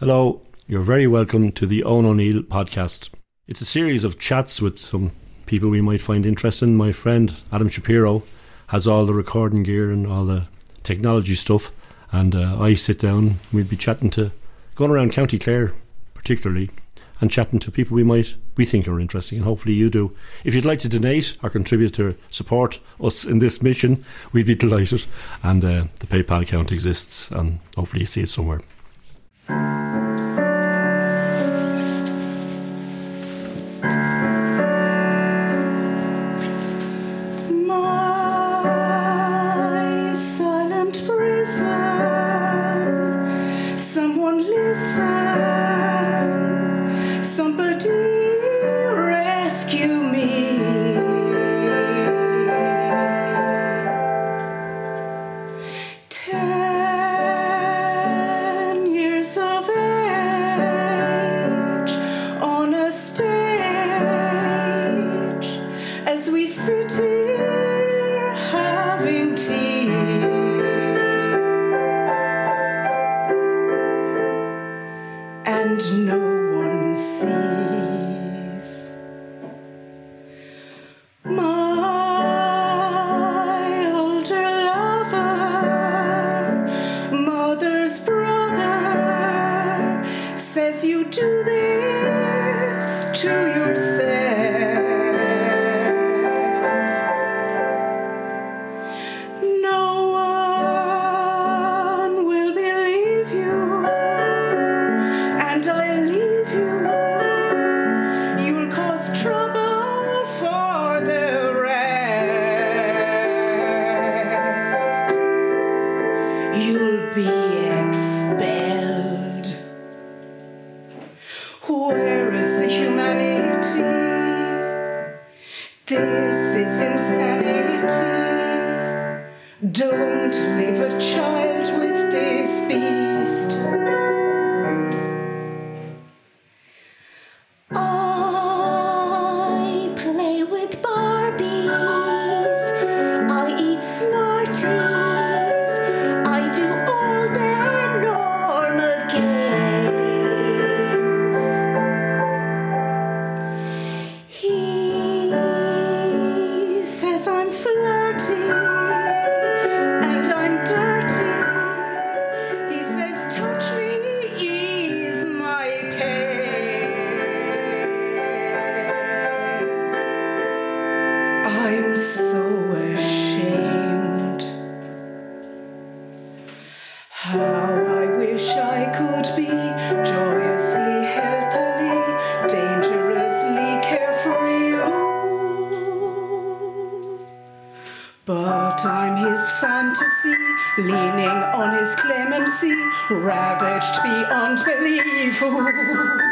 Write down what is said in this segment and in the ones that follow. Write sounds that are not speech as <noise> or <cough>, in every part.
Hello, you're very welcome to the Owen O'Neill podcast. It's a series of chats with some people we might find interesting. My friend Adam Shapiro has all the recording gear and all the technology stuff, and uh, I sit down. We'll be chatting to, going around County Clare particularly, and chatting to people we might we think are interesting, and hopefully you do. If you'd like to donate or contribute to support us in this mission, we'd be delighted. And uh, the PayPal account exists, and hopefully you see it somewhere. How I wish I could be joyously, healthily, dangerously carefree. But I'm his fantasy, leaning on his clemency, ravaged beyond belief. Ooh. <laughs>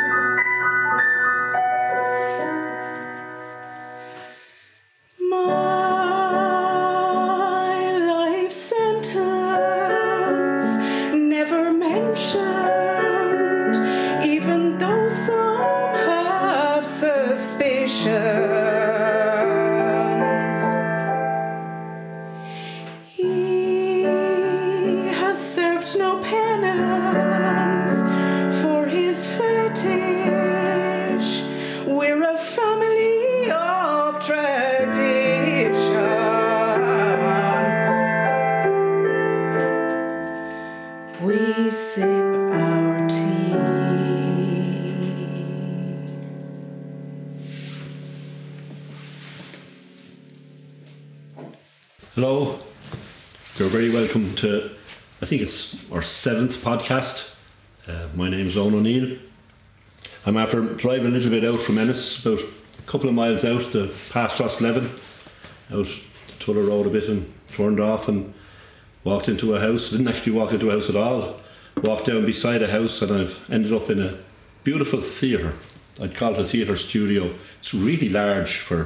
podcast. Uh, my name is Owen O'Neill. I'm after driving a little bit out from Ennis, about a couple of miles out to past Roslevan, out to Tulla Road a bit and turned off and walked into a house. Didn't actually walk into a house at all. Walked down beside a house and I've ended up in a beautiful theatre. I'd call it a theatre studio. It's really large for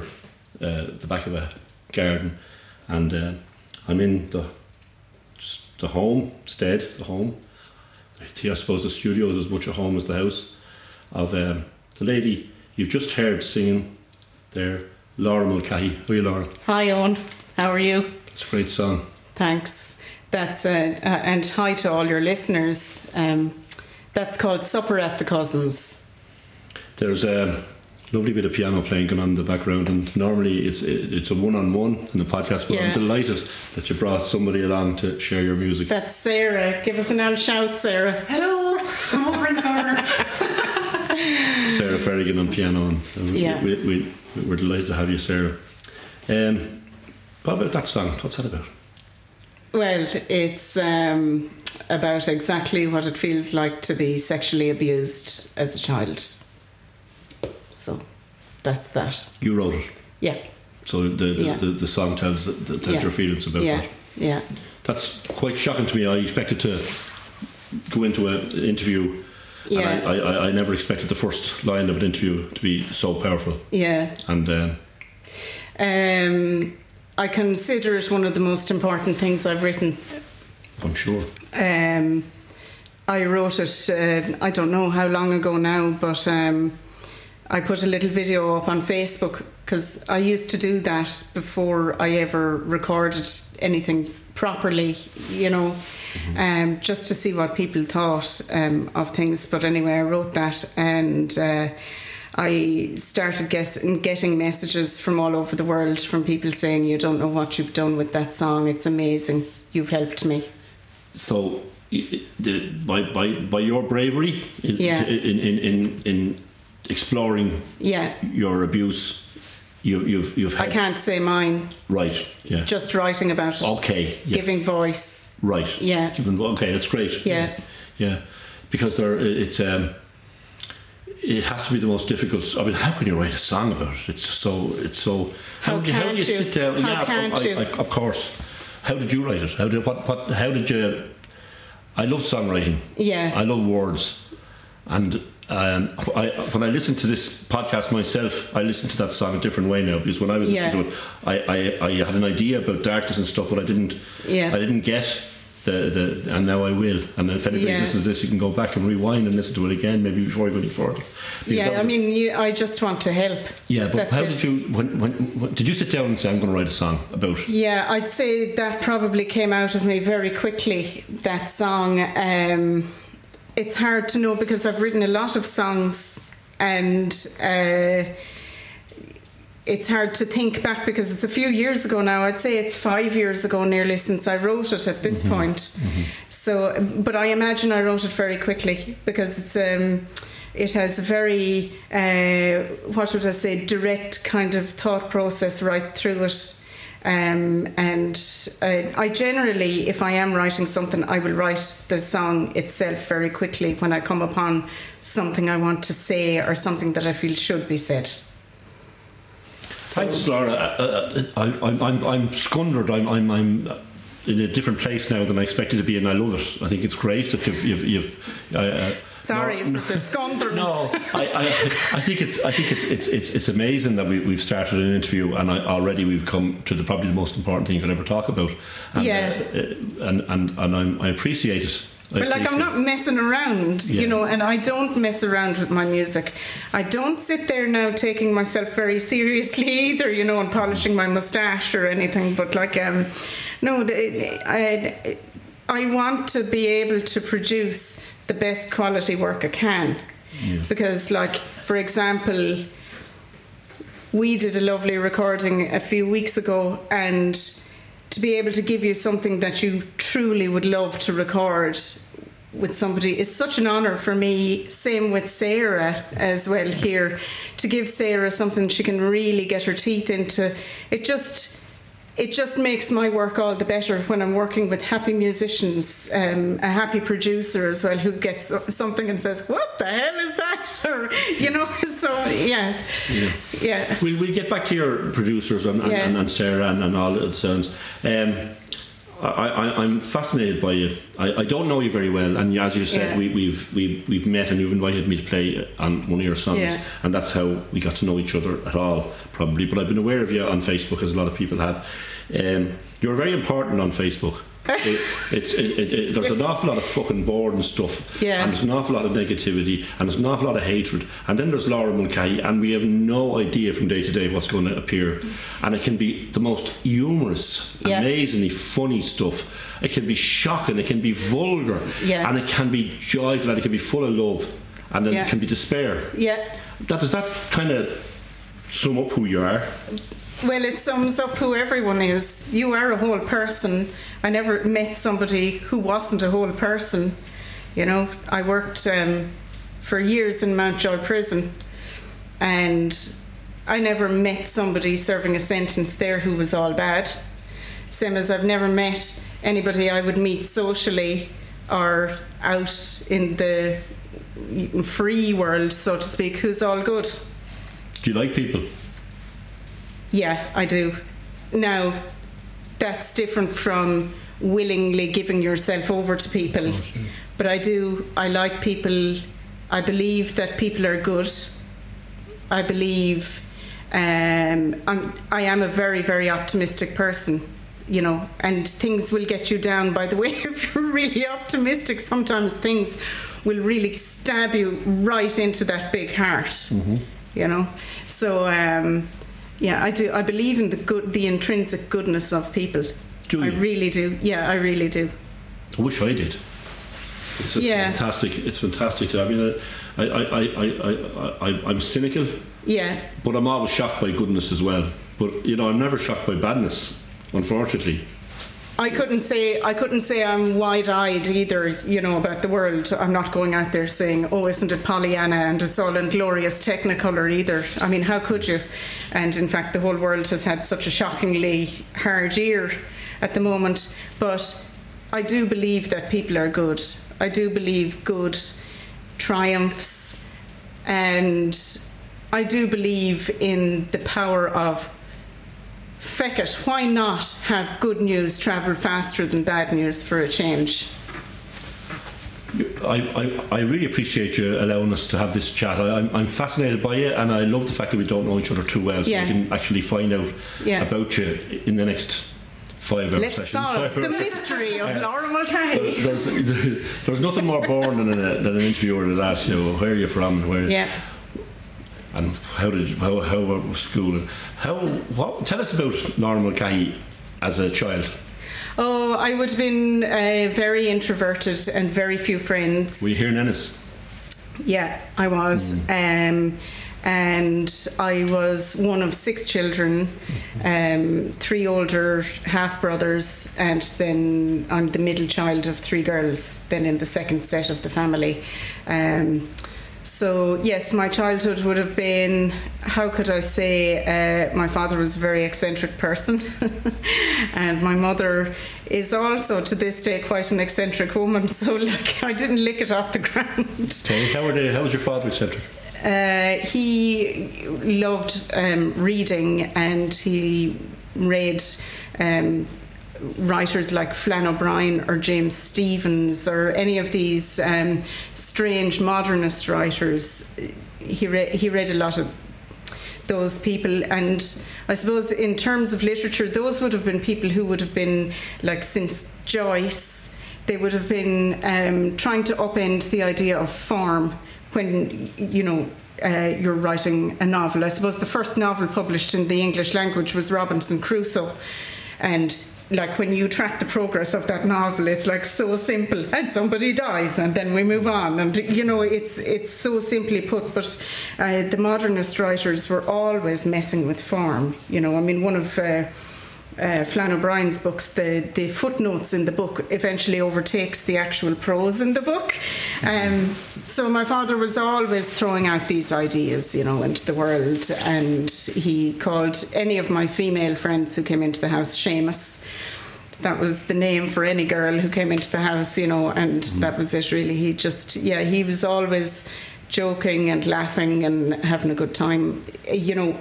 uh, the back of a garden, and uh, I'm in the the homestead, the home. I suppose the studio is as much a home as the house of um, the lady you've just heard singing there, Laura Mulcahy. How are you, Laura? Hi, Owen. How are you? It's a great song. Thanks. That's uh, uh, and hi to all your listeners. Um, That's called Supper at the Cousins. There's a lovely bit of piano playing going on in the background, and normally it's it's a one on one in the podcast. But Yeah. I'm delighted that you brought somebody along to share your music. That's Sarah. Give us an old shout, Sarah. Hello, I'm over in the corner. <laughs> Sarah Ferrigan on piano, and uh, Yeah. we, we, we, we're delighted to have you, Sarah. Um, what about that song? What's that about? Well, it's um, about exactly what it feels like to be sexually abused as a child. So that's that. You wrote it, Yeah. so the the, Yeah. the, the song tells the, tells Yeah. your feelings about yeah. that. Yeah. That's quite shocking to me. I expected to go into an interview. Yeah. And I, I, I never expected the first line of an interview to be so powerful. Yeah. And um, Um, I consider it one of the most important things I've written. I'm sure. Um, I wrote it, uh, I don't know how long ago now, but um, I put a little video up on Facebook because I used to do that before I ever recorded anything properly, you know, um, just to see what people thought um, of things. But anyway, I wrote that and. Uh, I started guess, getting messages from all over the world from people saying, You don't know what you've done with that song. It's amazing. You've helped me. So, the, by, by, by your bravery in, Yeah. in, in, in, in exploring Yeah. your abuse, you, you've, you've I can't say mine. Right, yeah. Just writing about it. Okay, yes. Giving voice. Right. Yeah. Given, okay, that's great. Yeah. Yeah. Because there, it's um, it has to be the most difficult. I mean, how can you write a song about it? It's just so. It's so. How do you, can't do you, you? sit down? How yeah, can't I, you? I, of course. How did you write it? How did what? What? How did you? I love songwriting. Yeah. I love words, and um, I, when I listen to this podcast myself, I listen to that song a different way now because when I was listening Yeah. to it, I, I, I had an idea about darkness and stuff, but I didn't. Yeah. I didn't get the, the and now I will. And if anybody Yeah. listens to this, you can go back and rewind and listen to it again, maybe before you go any further. Because Yeah, I mean, you, I just want to help. yeah. But That's how it. did you? When, when, when did you sit down and say, "I'm going to write a song about"? Yeah, I'd say that probably came out of me very quickly, that song. Um, it's hard to know because I've written a lot of songs and uh, it's hard to think back because it's a few years ago now. I'd say it's five years ago nearly since I wrote it at this point. So, but I imagine I wrote it very quickly because it's. Um, it has a very, uh, what would I say, direct kind of thought process right through it. Um, and uh, I generally, if I am writing something, I will write the song itself very quickly when I come upon something I want to say or something that I feel should be said. Thanks, Laura. Uh, uh, I, I'm, I'm, I'm scundered. I'm, I'm, I'm in a different place now than I expected to be, and I love it. I think it's great that you've, you've, you've uh, uh, Sorry no, for the scundering. No, I, I, I think it's I think it's it's it's, it's amazing that we, we've started an interview and I, already we've come to the probably the most important thing you could ever talk about. And, Yeah. uh, and and and I'm, I appreciate it. I But like I'm not messing around, Yeah. you know, and I don't mess around with my music. I don't sit there now taking myself very seriously either, you know, and polishing my mustache or anything. But like, um, no, I, I want to be able to produce the best quality work I can, because, like, for example, we did a lovely recording a few weeks ago and to be able to give you something that you truly would love to record with somebody is such an honor for me. Same with Sarah as well here. To give Sarah something she can really get her teeth into it just it just makes my work all the better when I'm working with happy musicians, um, a happy producer as well, who gets something and says, "What the hell is that?" <laughs> Or you know, <laughs> so yeah, Yeah. yeah. We'll, we'll get back to your producers and, and, Yeah. and, and Sarah and, and all the sounds. Um, I, I, I'm fascinated by you. I, I don't know you very well, and as you said, Yeah. we, we've we, we've met and you've invited me to play on one of your songs, Yeah. and that's how we got to know each other at all, probably. But I've been aware of you on Facebook, as a lot of people have. Um, you're very important on Facebook. It, it's it, it, there's an awful lot of fucking boring stuff, Yeah. and there's an awful lot of negativity, and there's an awful lot of hatred, and then there's Laura Mulcahy, and we have no idea from day to day what's going to appear, and it can be the most humorous, Yeah. amazingly funny stuff. It can be shocking, it can be vulgar, Yeah. and it can be joyful, and it can be full of love, and then it can be despair. Yeah. That does that kind of sum up who you are? Well, it sums up who everyone is. You are a whole person. I never met somebody who wasn't a whole person. You know, I worked um, for years in Mountjoy Prison, and I never met somebody serving a sentence there who was all bad. Same as I've never met anybody I would meet socially or out in the free world, so to speak, who's all good. Do you like people? Yeah, I do. Now, that's different from willingly giving yourself over to people. But I do, I like people, I believe that people are good. I believe um, I'm, I am a very, very optimistic person, you know, and things will get you down. By the way, <laughs> if you're really optimistic, sometimes things will really stab you right into that big heart, you know. So, um, yeah, I do. I believe in the good, the intrinsic goodness of people. Do I really do. Yeah, I really do. I wish I did. It's, it's Yeah. fantastic. It's fantastic. To, I mean, I, I, I, I, I, I'm cynical, Yeah, but I'm always shocked by goodness as well. But you know, I'm never shocked by badness. Unfortunately, I couldn't say I couldn't say I'm wide-eyed either. You know about the world. I'm not going out there saying, "Oh, isn't it Pollyanna?" and it's all in glorious Technicolor either. I mean, how could you? And in fact, the whole world has had such a shockingly hard year at the moment. But I do believe that people are good. I do believe good triumphs, and I do believe in the power of feck it, why not have good news travel faster than bad news for a change? I, I, I really appreciate you allowing us to have this chat. I, I'm, I'm fascinated by you, and I love the fact that we don't know each other too well, so Yeah. we can actually find out Yeah. about you in the next five hour Let's sessions. solve the mystery of uh, Laura Mulcahy. There's, <laughs> there's nothing more boring than, a, than an interviewer that asks you where are you from where Yeah. And how did how how was school and how what tell us about Laura Mulcahy as a child. Oh, I would have been uh, very introverted and very few friends. Were you here in Ennis? Yeah, I was. Um, and I was one of six children, um, three older half brothers, and then I'm the middle child of three girls, then in the second set of the family. Um, so, yes, my childhood would have been, how could I say, uh, my father was a very eccentric person, <laughs> and my mother is also to this day quite an eccentric woman, so <laughs> like, I didn't lick it off the ground. Okay, how they, how was your father eccentric? Uh, he loved um, reading and he read um, writers like Flann O'Brien or James Stephens or any of these um, strange modernist writers. He, re- he read a lot of those people and I suppose in terms of literature those would have been people who would have been like since Joyce they would have been um, trying to upend the idea of form when you know uh, you're writing a novel I suppose the first novel published in the English language was Robinson Crusoe and like when you track the progress of that novel it's like so simple. And somebody dies and then we move on. And you know it's it's so simply put but uh, the modernist writers were always messing with form you know. I mean one of uh, uh, Flann O'Brien's books, the, the footnotes in the book eventually overtakes the actual prose in the book. Um, so my father was always throwing out these ideas, you know, into the world, and he called any of my female friends who came into the house Seamus that was the name for any girl who came into the house, you know, and mm-hmm. that was it really. He just, yeah, he was always joking and laughing and having a good time, you know,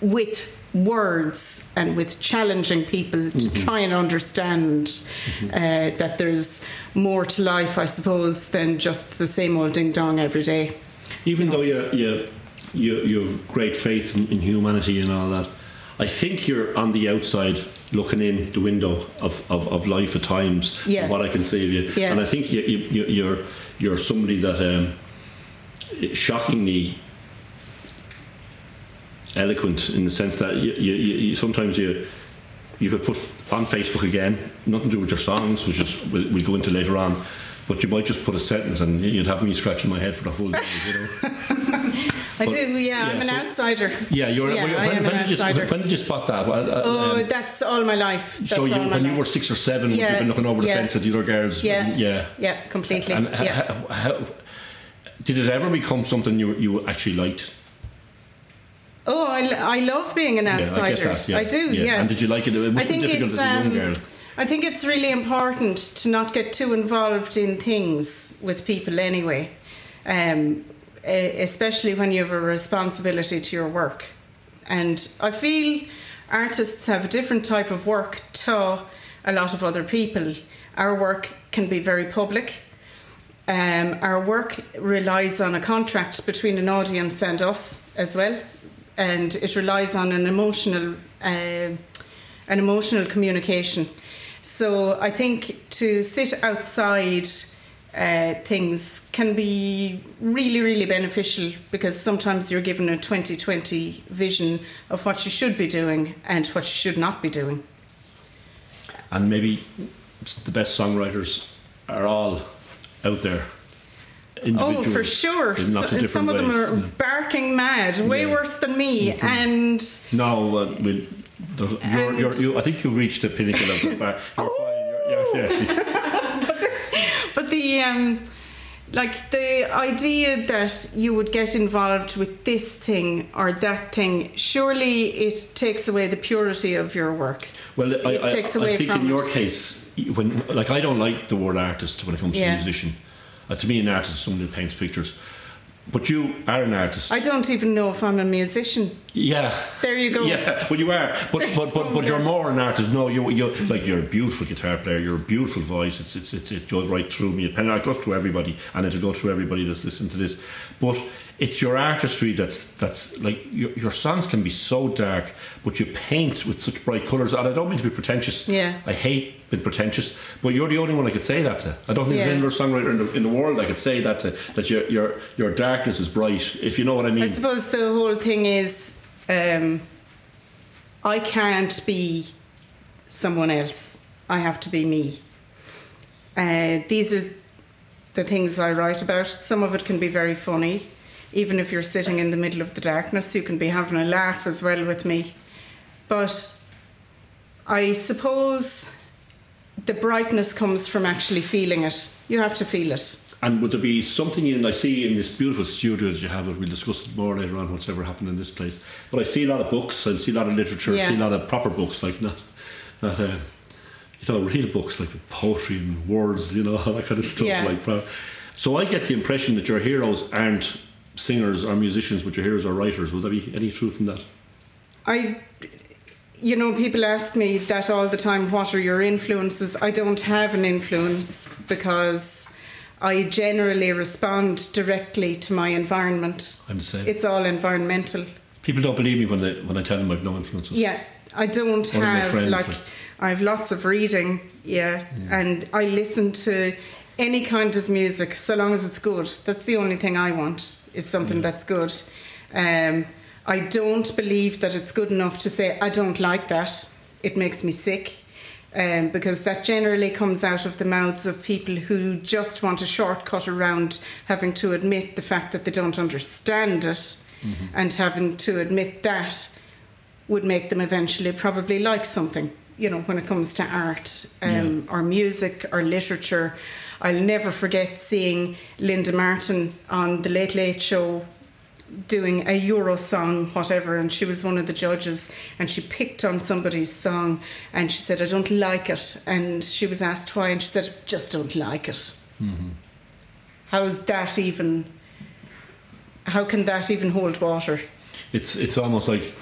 with words and with challenging people to mm-hmm. try and understand mm-hmm. uh, that there's more to life, I suppose, than just the same old ding dong every day. Even though you you you you have great faith in humanity and all that, I think you're on the outside looking in the window of, of, of life at times. Yeah. What I can say of you, Yeah. and I think you, you, you- you're you're somebody that um, shockingly eloquent in the sense that you, you, you, you sometimes you you could put on Facebook again, nothing to do with your songs, which is we'll, we'll go into later on. But you might just put a sentence, and you'd have me scratching my head for the full day. You know? <laughs> I But- do, yeah, yeah, I'm an so- outsider. Yeah, you're. Yeah, when, I am when an did you, outsider. when did you spot that? Uh, Oh, um, that's all my life. That's so you, when you were six or seven, would you Yeah, been looking over the fence at the other girls? Yeah. yeah. Yeah, completely. And h- yeah. h- how, did it ever become something you you actually liked? Oh, I, I love being an Yeah, I get outsider. that. I do, yeah. And did you like it? It must I be think difficult it's as a young um, girl. I think it's really important to not get too involved in things with people anyway, um, especially when you have a responsibility to your work. And I feel artists have a different type of work to a lot of other people. Our work can be very public. Um, our work relies on a contract between an audience and us as well, and it relies on an emotional, uh, an emotional communication. So I think to sit outside uh, things can be really, really beneficial because sometimes you're given a 2020 vision of what you should be doing and what you should not be doing. And maybe the best songwriters are all out there. Oh, for sure. in lots of S- Some of different them are ways. barking mad, way Yeah. Mm-hmm. worse than me. And No, uh, we'll, you're, And- you're, you, I think you've reached the pinnacle of the bar. You're fine. You're, yeah, yeah. <laughs> the um, like the idea that you would get involved with this thing or that thing, surely it takes away the purity of your work. Well, I, It I, takes I away think from in your case, when like I don't like the word artist when it comes to Yeah. musician. Uh, to me, an artist is someone who paints pictures. But you are an artist. I don't even know if I'm a musician. yeah. There you go. <laughs> Yeah, well, you are, but There's but but, but you're more an artist. No, you you like you're a beautiful guitar player. You're a beautiful voice. It's it's, it's it goes right through me. It it goes through everybody, and it'll go through everybody that's listening to this. But it's your artistry that's that's like your, your songs can be so dark, but you paint with such bright colours. And I don't mean to be pretentious. Yeah. I hate being pretentious, but you're the only one I could say that to. I don't think Yeah. there's any other songwriter in the, in the world I could say that to. That your your your darkness is bright. If you know what I mean. I suppose the whole thing is um, I can't be someone else. I have to be me. Uh, these are the things I write about. Some of it can be very funny. Even if you're sitting in the middle of the darkness, you can be having a laugh as well with me. But I suppose the brightness comes from actually feeling it. You have to feel it. And would there be something in I see in this beautiful studio that you have? We'll discuss it more later on. What's ever happened in this place? But I see a lot of books. I see a lot of literature. I see a lot of proper books, like not, not uh, you know, real books like poetry and words. You know, <laughs> all that kind of stuff. Yeah. Like, pro- so I get the impression that your heroes aren't singers or musicians, but your heroes are writers. Would there be any truth in that? I, you know, people ask me that all the time. What are your influences? I don't have an influence because I generally respond directly to my environment. I'm the same. It's all environmental. People don't believe me when they when I tell them I've no influences. Yeah, I don't my have friends, like like- I have lots of reading. Yeah, and I listen to any kind of music so long as it's good. That's the only thing I want is something that's good. Um, I don't believe that it's good enough to say I don't like that. It makes me sick. Um, because that generally comes out of the mouths of people who just want a shortcut around having to admit the fact that they don't understand it and having to admit that would make them eventually probably like something, you know, when it comes to art um, or music or literature. I'll never forget seeing Linda Martin on The Late Late Show doing a Euro song, whatever, and she was one of the judges and she picked on somebody's song and she said, I don't like it. And she was asked why, and she said, just don't like it. Mm-hmm. How's that even? How can that even hold water? It's it's almost like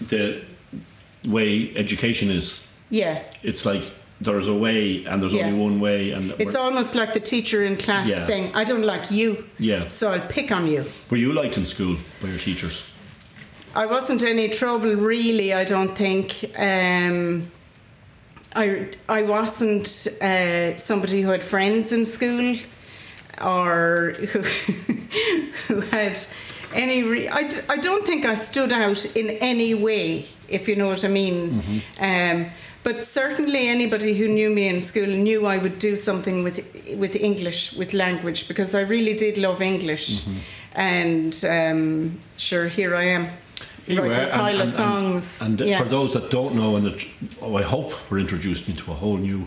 the way education is. Yeah, It's like there's a way and there's Yeah. only one way, and it's almost like the teacher in class Yeah. saying, I don't like you, yeah. so I'll pick on you. Were you liked in school by your teachers? I wasn't any trouble really, I don't think. Um, I I wasn't uh, somebody who had friends in school or who <laughs> who had any. Re- I, d- I don't think I stood out in any way, if you know what I mean. Um, but certainly, anybody who knew me in school knew I would do something with with English, with language, because I really did love English. And um, sure, here I am, Here writing a and- pile and- of and- songs. And, uh, yeah. for those that don't know, and that, oh, I hope we're introduced into a whole new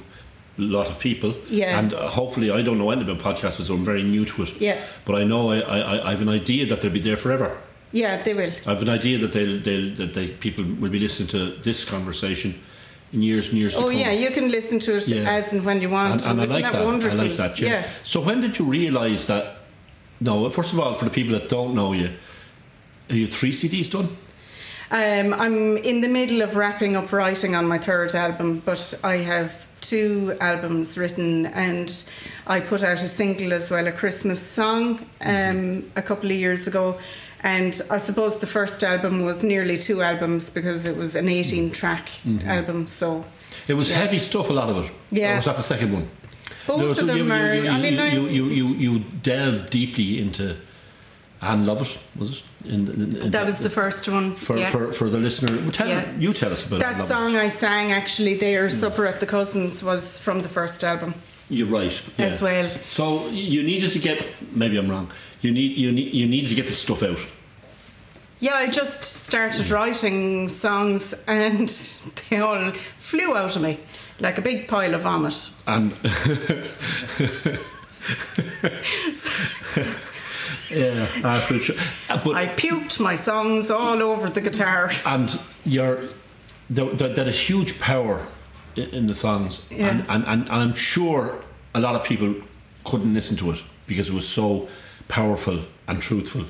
lot of people. Yeah. And uh, hopefully, I don't know anything about podcasts, because I'm very new to it. Yeah. But I know I, I, I- I have an idea that they'll be there forever. yeah, they will. I have an idea that they'll, they'll that they people will be listening to this conversation in years and years Oh yeah, you can listen to it Yeah. as and when you want. and, and I like that, that. wonderful? I like that. Yeah. So when did you realise that? No, first of all, for the people that don't know you, are you three CDs done? Um, I'm in the middle of wrapping up writing on my third album, but I have two albums written, and I put out a single as well, a Christmas song, um, a couple of years ago. And I suppose the first album was nearly two albums because it was an 18 mm. track mm-hmm. album. So It was Yeah. heavy stuff, a lot of it. Yeah. Or was that the second one? both was- of them you, are. You, you, I mean, you, you, you, you, delved deeply into Anne Lovett, was it? In, in, in that was the first one. for, yeah. for, for the listener. Well, tell, Yeah. You tell us about that song I sang actually there, mm. Supper at the Cousins, was from the first album. You're right. yeah. As well. So you needed to get. Maybe I'm wrong. You need you need you needed to get this stuff out. Yeah, I just started writing songs and <laughs> they all flew out of me like a big pile of vomit. And <laughs> yeah, after it, uh, but I puked my songs all over the guitar. and you're there, there, there is huge power i- in the songs, Yeah. and, and, and, and I'm sure a lot of people couldn't listen to it because it was so powerful and truthful.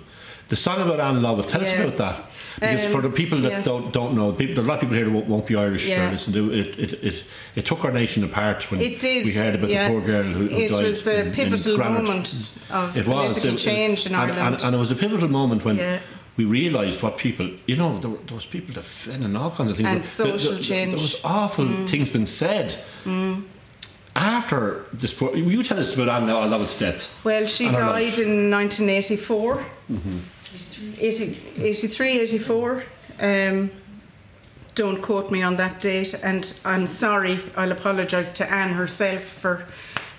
The song about Anne Lovett, tell us about that. Because Um, for the people that yeah. don't don't know, people, there are a lot of people here that won't, won't be Irish Yeah. listen it. It, it it took our nation apart when It did. we heard about yeah. the poor girl who, who It died. was a in- in pivotal Granard. moment of It political It- it- change in and, Ireland. and, and it was a pivotal moment when Yeah. we realised what people, you know, there, were, there was people and all kinds of things. And social there- change. Mm. There was awful things being said. After this, poor, you tell us about Anne Lovett's death. well, she died life. in 1984. Mm-hmm. 80, 83, 84. Um, don't quote me on that date, and I'm sorry. I'll apologise to Anne herself for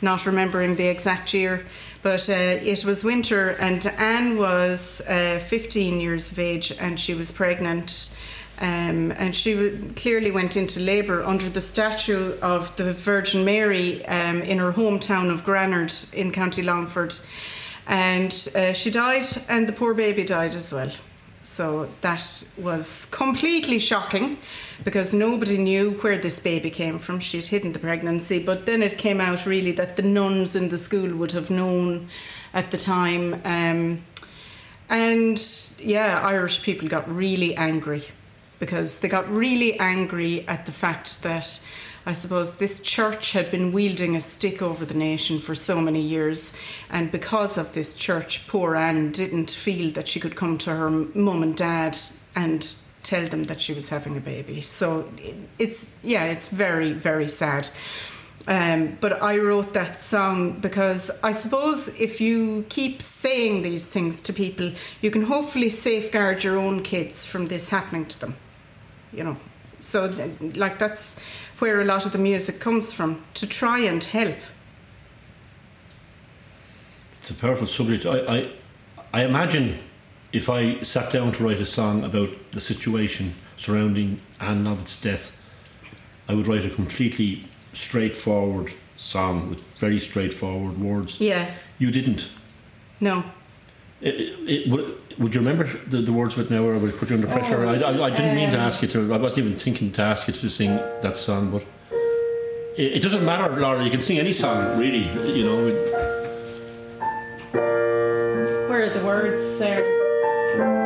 not remembering the exact year. But uh, it was winter, and Anne was uh, 15 years of age, and she was pregnant. Um, and she clearly went into labour under the statue of the Virgin Mary um, in her hometown of Granard in County Longford. And uh, she died, and the poor baby died as well. So that was completely shocking because nobody knew where this baby came from. She had hidden the pregnancy, but then it came out really that the nuns in the school would have known at the time. Um, and yeah, Irish people got really angry because they got really angry at the fact that I suppose this church had been wielding a stick over the nation for so many years, and because of this church, poor Anne didn't feel that she could come to her mum and dad and tell them that she was having a baby. So it's yeah, it's very very sad. Um, but I wrote that song because I suppose if you keep saying these things to people, you can hopefully safeguard your own kids from this happening to them. You know, so th- like that's where a lot of the music comes from to try and help. It's a powerful subject. I, I, I imagine if I sat down to write a song about the situation surrounding Anne Lovett's death, I would write a completely straightforward song with very straightforward words. Yeah, You didn't. no. It, it, would, would you remember the, the words it now, or would it put you under pressure? Oh, I, I, I didn't mean to um, ask you to. I wasn't even thinking to ask you to sing that song, but it, it doesn't matter, Laura. You can sing any song, really. You know. Where are the words, Sarah?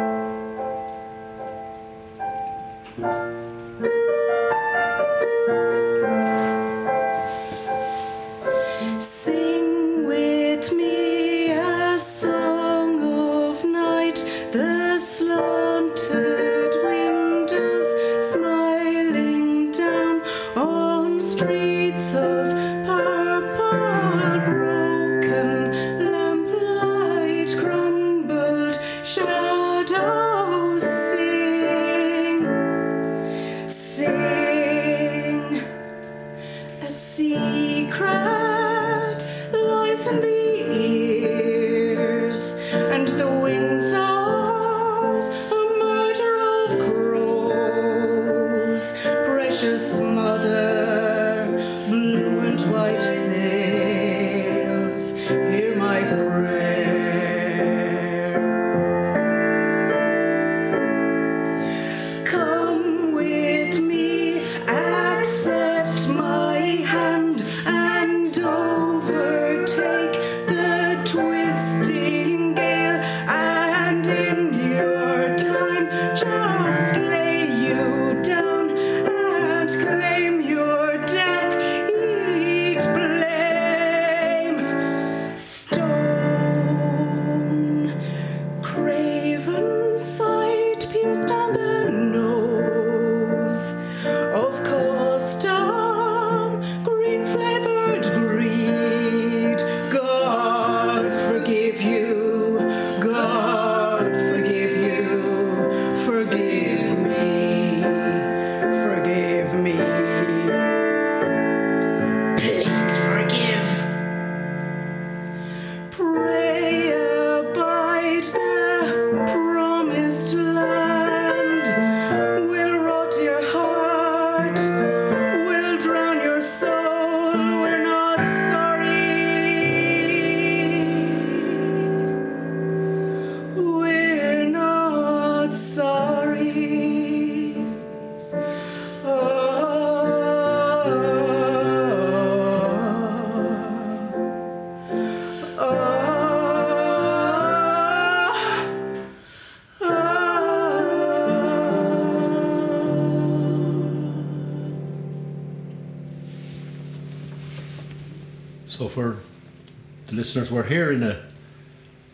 Listeners, we're here in a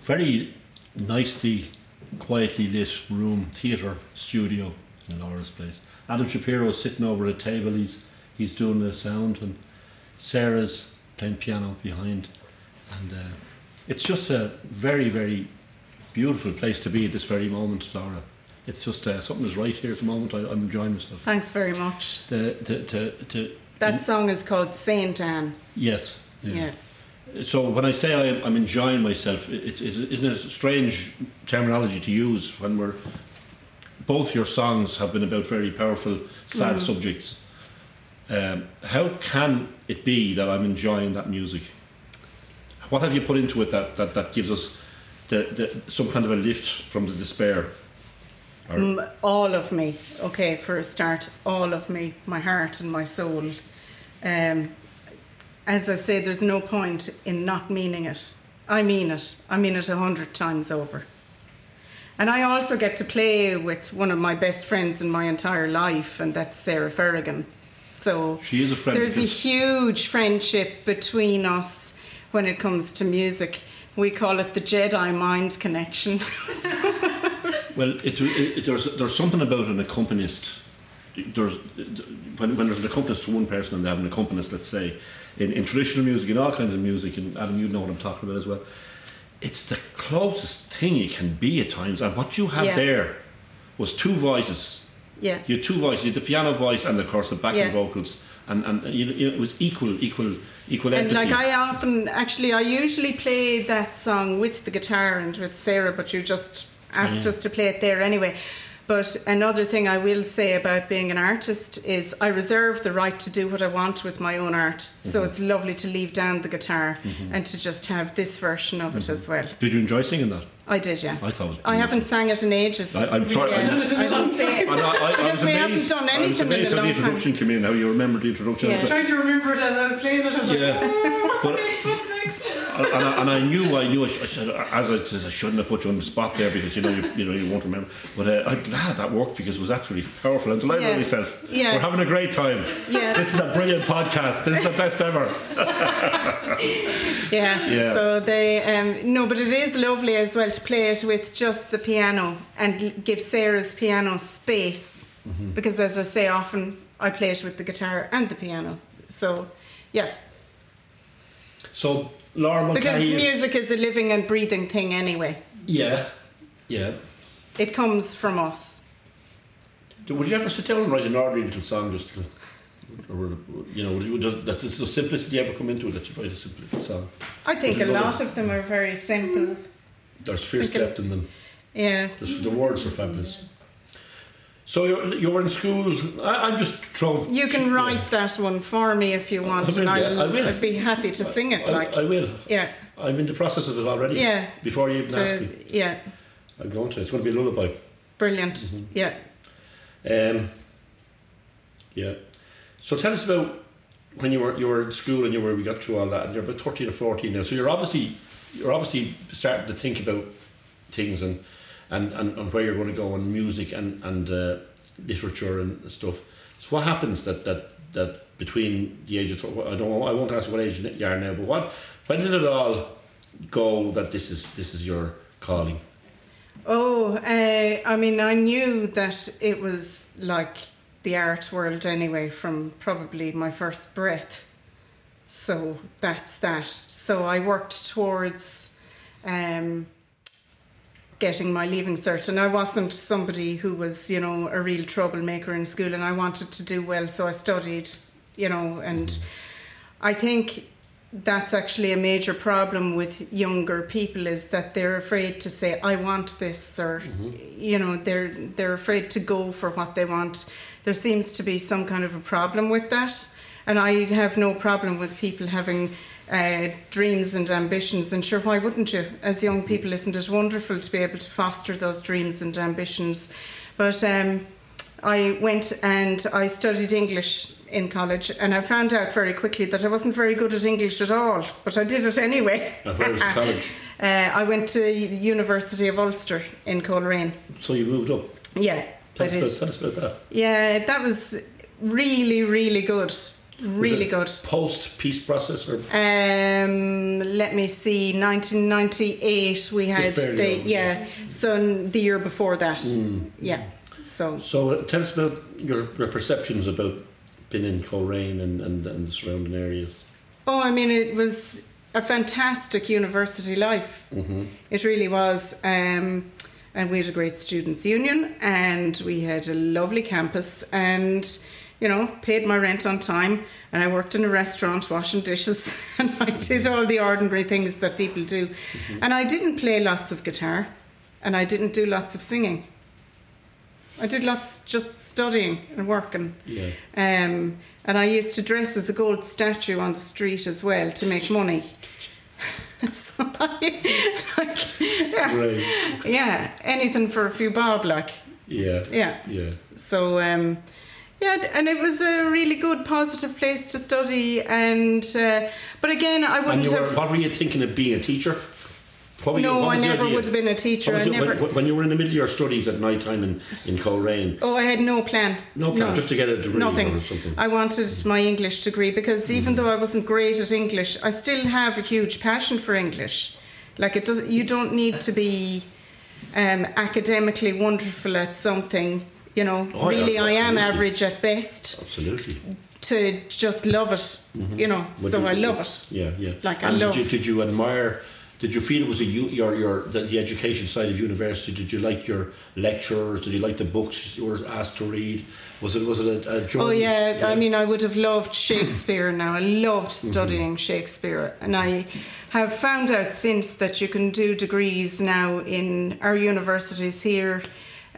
very nicely, quietly lit room, theatre studio in Laura's place. Adam Shapiro's sitting over a table. He's he's doing the sound, and Sarah's playing piano behind, and uh, it's just a very very beautiful place to be at this very moment, Laura. It's just uh, something is right here at the moment. I, I'm enjoying myself. Thanks very much. The, the, to, to, That song is called Saint Anne. yes, Yeah. So when I say I, I'm enjoying myself, it, it, isn't it a strange terminology to use when we're both your songs have been about very powerful, sad subjects. Um, how can it be that I'm enjoying that music? What have you put into it that, that, that gives us the, the, some kind of a lift from the despair? Or, Mm, all of me, okay, for a start, all of me, my heart and my soul. Um, as I say, there's no point in not meaning it. I mean it. I mean it a hundred times over. And I also get to play with one of my best friends in my entire life, and that's Sarah Ferrigan. So She is a friend There's a huge friendship between us when it comes to music. We call it the Jedi mind connection. <laughs> Well, it, it, there's there's something about an accompanist. There's when, when there's an accompanist to one person and they have an accompanist, let's say, in, in traditional music, in all kinds of music, and Adam, you know what I'm talking about as well. It's the closest thing you can be at times, and what you had Yeah. there was two voices. yeah. You had two voices, you had the piano voice and of course the backing Yeah. vocals, and and you know, it was equal, equal, equal And empathy. like I often, actually, I usually play that song with the guitar and with Sarah, but you just asked Yeah. us to play it there anyway. But another thing I will say about being an artist is I reserve the right to do what I want with my own art. Mm-hmm. So it's lovely to leave down the guitar and to just have this version of it as well. Did you enjoy singing that? I did, yeah. I thought it was I haven't sang it in ages. I- I'm sorry, I- Yeah, I don't say it. And I, I, I Because was we amazed, haven't done I was anything in amazed a how the long time. introduction came in, how you remembered the introduction. Yeah. I was trying to remember it as I was playing it. I was like, Yeah. oh, But- what's next? What's next? <laughs> and, I, and I knew, I knew, I, sh- I said, as I said, I shouldn't have put you on the spot there because you know, you, you know, you won't remember. But uh, I'm glad that worked because it was absolutely powerful and delighted Yeah. with myself. Yeah. We're having a great time. Yeah. This is a brilliant podcast. This is the best ever. <laughs> Yeah. Yeah. So they um, no, but it is lovely as well to play it with just the piano and give Sarah's piano space Mm-hmm. because, as I say, often I play it with the guitar and the piano. So yeah, So, Laura because Mulcahy is- music is a living and breathing thing anyway. Yeah, yeah. It comes from us. Would you ever sit down and write an ordinary little song just to, or, you know, does, does the simplicity ever come into it that you write a simple little song? I think a lot of them are very simple. There's fierce Thinking- depth in them. Yeah. Just the words are fabulous. So you're, you're in school. I, I'm just throwing. You can yeah. write that one for me if you want, I will, and yeah, I will. I'd be happy to sing it. I, like, I will. yeah, I'm in the process of it already. Yeah. Before you even ask to, me, yeah, I'm going to. It's going to be a lullaby. brilliant. Mm-hmm. Yeah. Um, yeah. So tell us about when you were you were in school and you were we got through all that and you're about thirteen or fourteen now. So you're obviously you're obviously starting to think about things and and, and, and where you're going to go and music and and uh, literature and stuff. So what happens that that that between the age of I don't know, I won't ask what age you are now, but what when did it all go that this is this is your calling? Oh, uh, I mean, I knew that it was like the art world anyway from probably my first breath. So that's that. So I worked towards um, getting my leaving cert, and I wasn't somebody who was, you know, a real troublemaker in school, and I wanted to do well, so I studied, you know, and I think that's actually a major problem with younger people is that they're afraid to say I want this or you know they're they're afraid to go for what they want. There seems to be some kind of a problem with that and I have no problem with people having uh, dreams and ambitions and sure why wouldn't you as young people isn't it wonderful to be able to foster those dreams and ambitions but um, I went and I studied English in college, and I found out very quickly that I wasn't very good at English at all, but I did it anyway. <laughs> And where was the <laughs> college? Uh, I went to the University of Ulster in Coleraine. So you moved up. Yeah, Tell us, about, tell us about that. Yeah, that was really, really good. Really good. Post peace process or Um, let me see, 1998 we had the over. yeah, so the year before that, yeah. So so. Uh, tell us about your, your perceptions about being in Coleraine and, and, and the surrounding areas. Oh, I mean, it was a fantastic university life. Mm-hmm. It really was. Um, and we had a great students' union, and we had a lovely campus, and you know, paid my rent on time. And I worked in a restaurant washing dishes, <laughs> and I did all the ordinary things that people do. And I didn't play lots of guitar, and I didn't do lots of singing. I did lots just studying and working. Yeah. Um, and I used to dress as a gold statue on the street as well to make money. <laughs> so I, <laughs> like, yeah, Right. yeah, anything for a few bob, like, Yeah. yeah. Yeah. So, um, yeah, and it was a really good, positive place to study. And uh, but again, I wouldn't you were, have. what were you thinking of being a teacher? You- No, what I never would have been a teacher. I never. when, when you were in the middle of your studies at night time in, in Coleraine, Oh, I had no plan. no plan, just to get a degree Nothing. or something. I wanted my English degree because even though I wasn't great at English, I still have a huge passion for English. Like it does, you don't need to be um, academically wonderful at something. You know, Oh, yeah, really, I am average at best. Absolutely. To just love it, you know. Would so you- I love it. Yeah, yeah. Like, I love- Did you, did you admire? Did you feel it was a your your the, the education side of university? Did you like your lecturers? Did you like the books you were asked to read? Was it was it a, a journey? Oh yeah, I mean, I would have loved Shakespeare now. I loved studying Shakespeare, and I have found out since that you can do degrees now in our universities here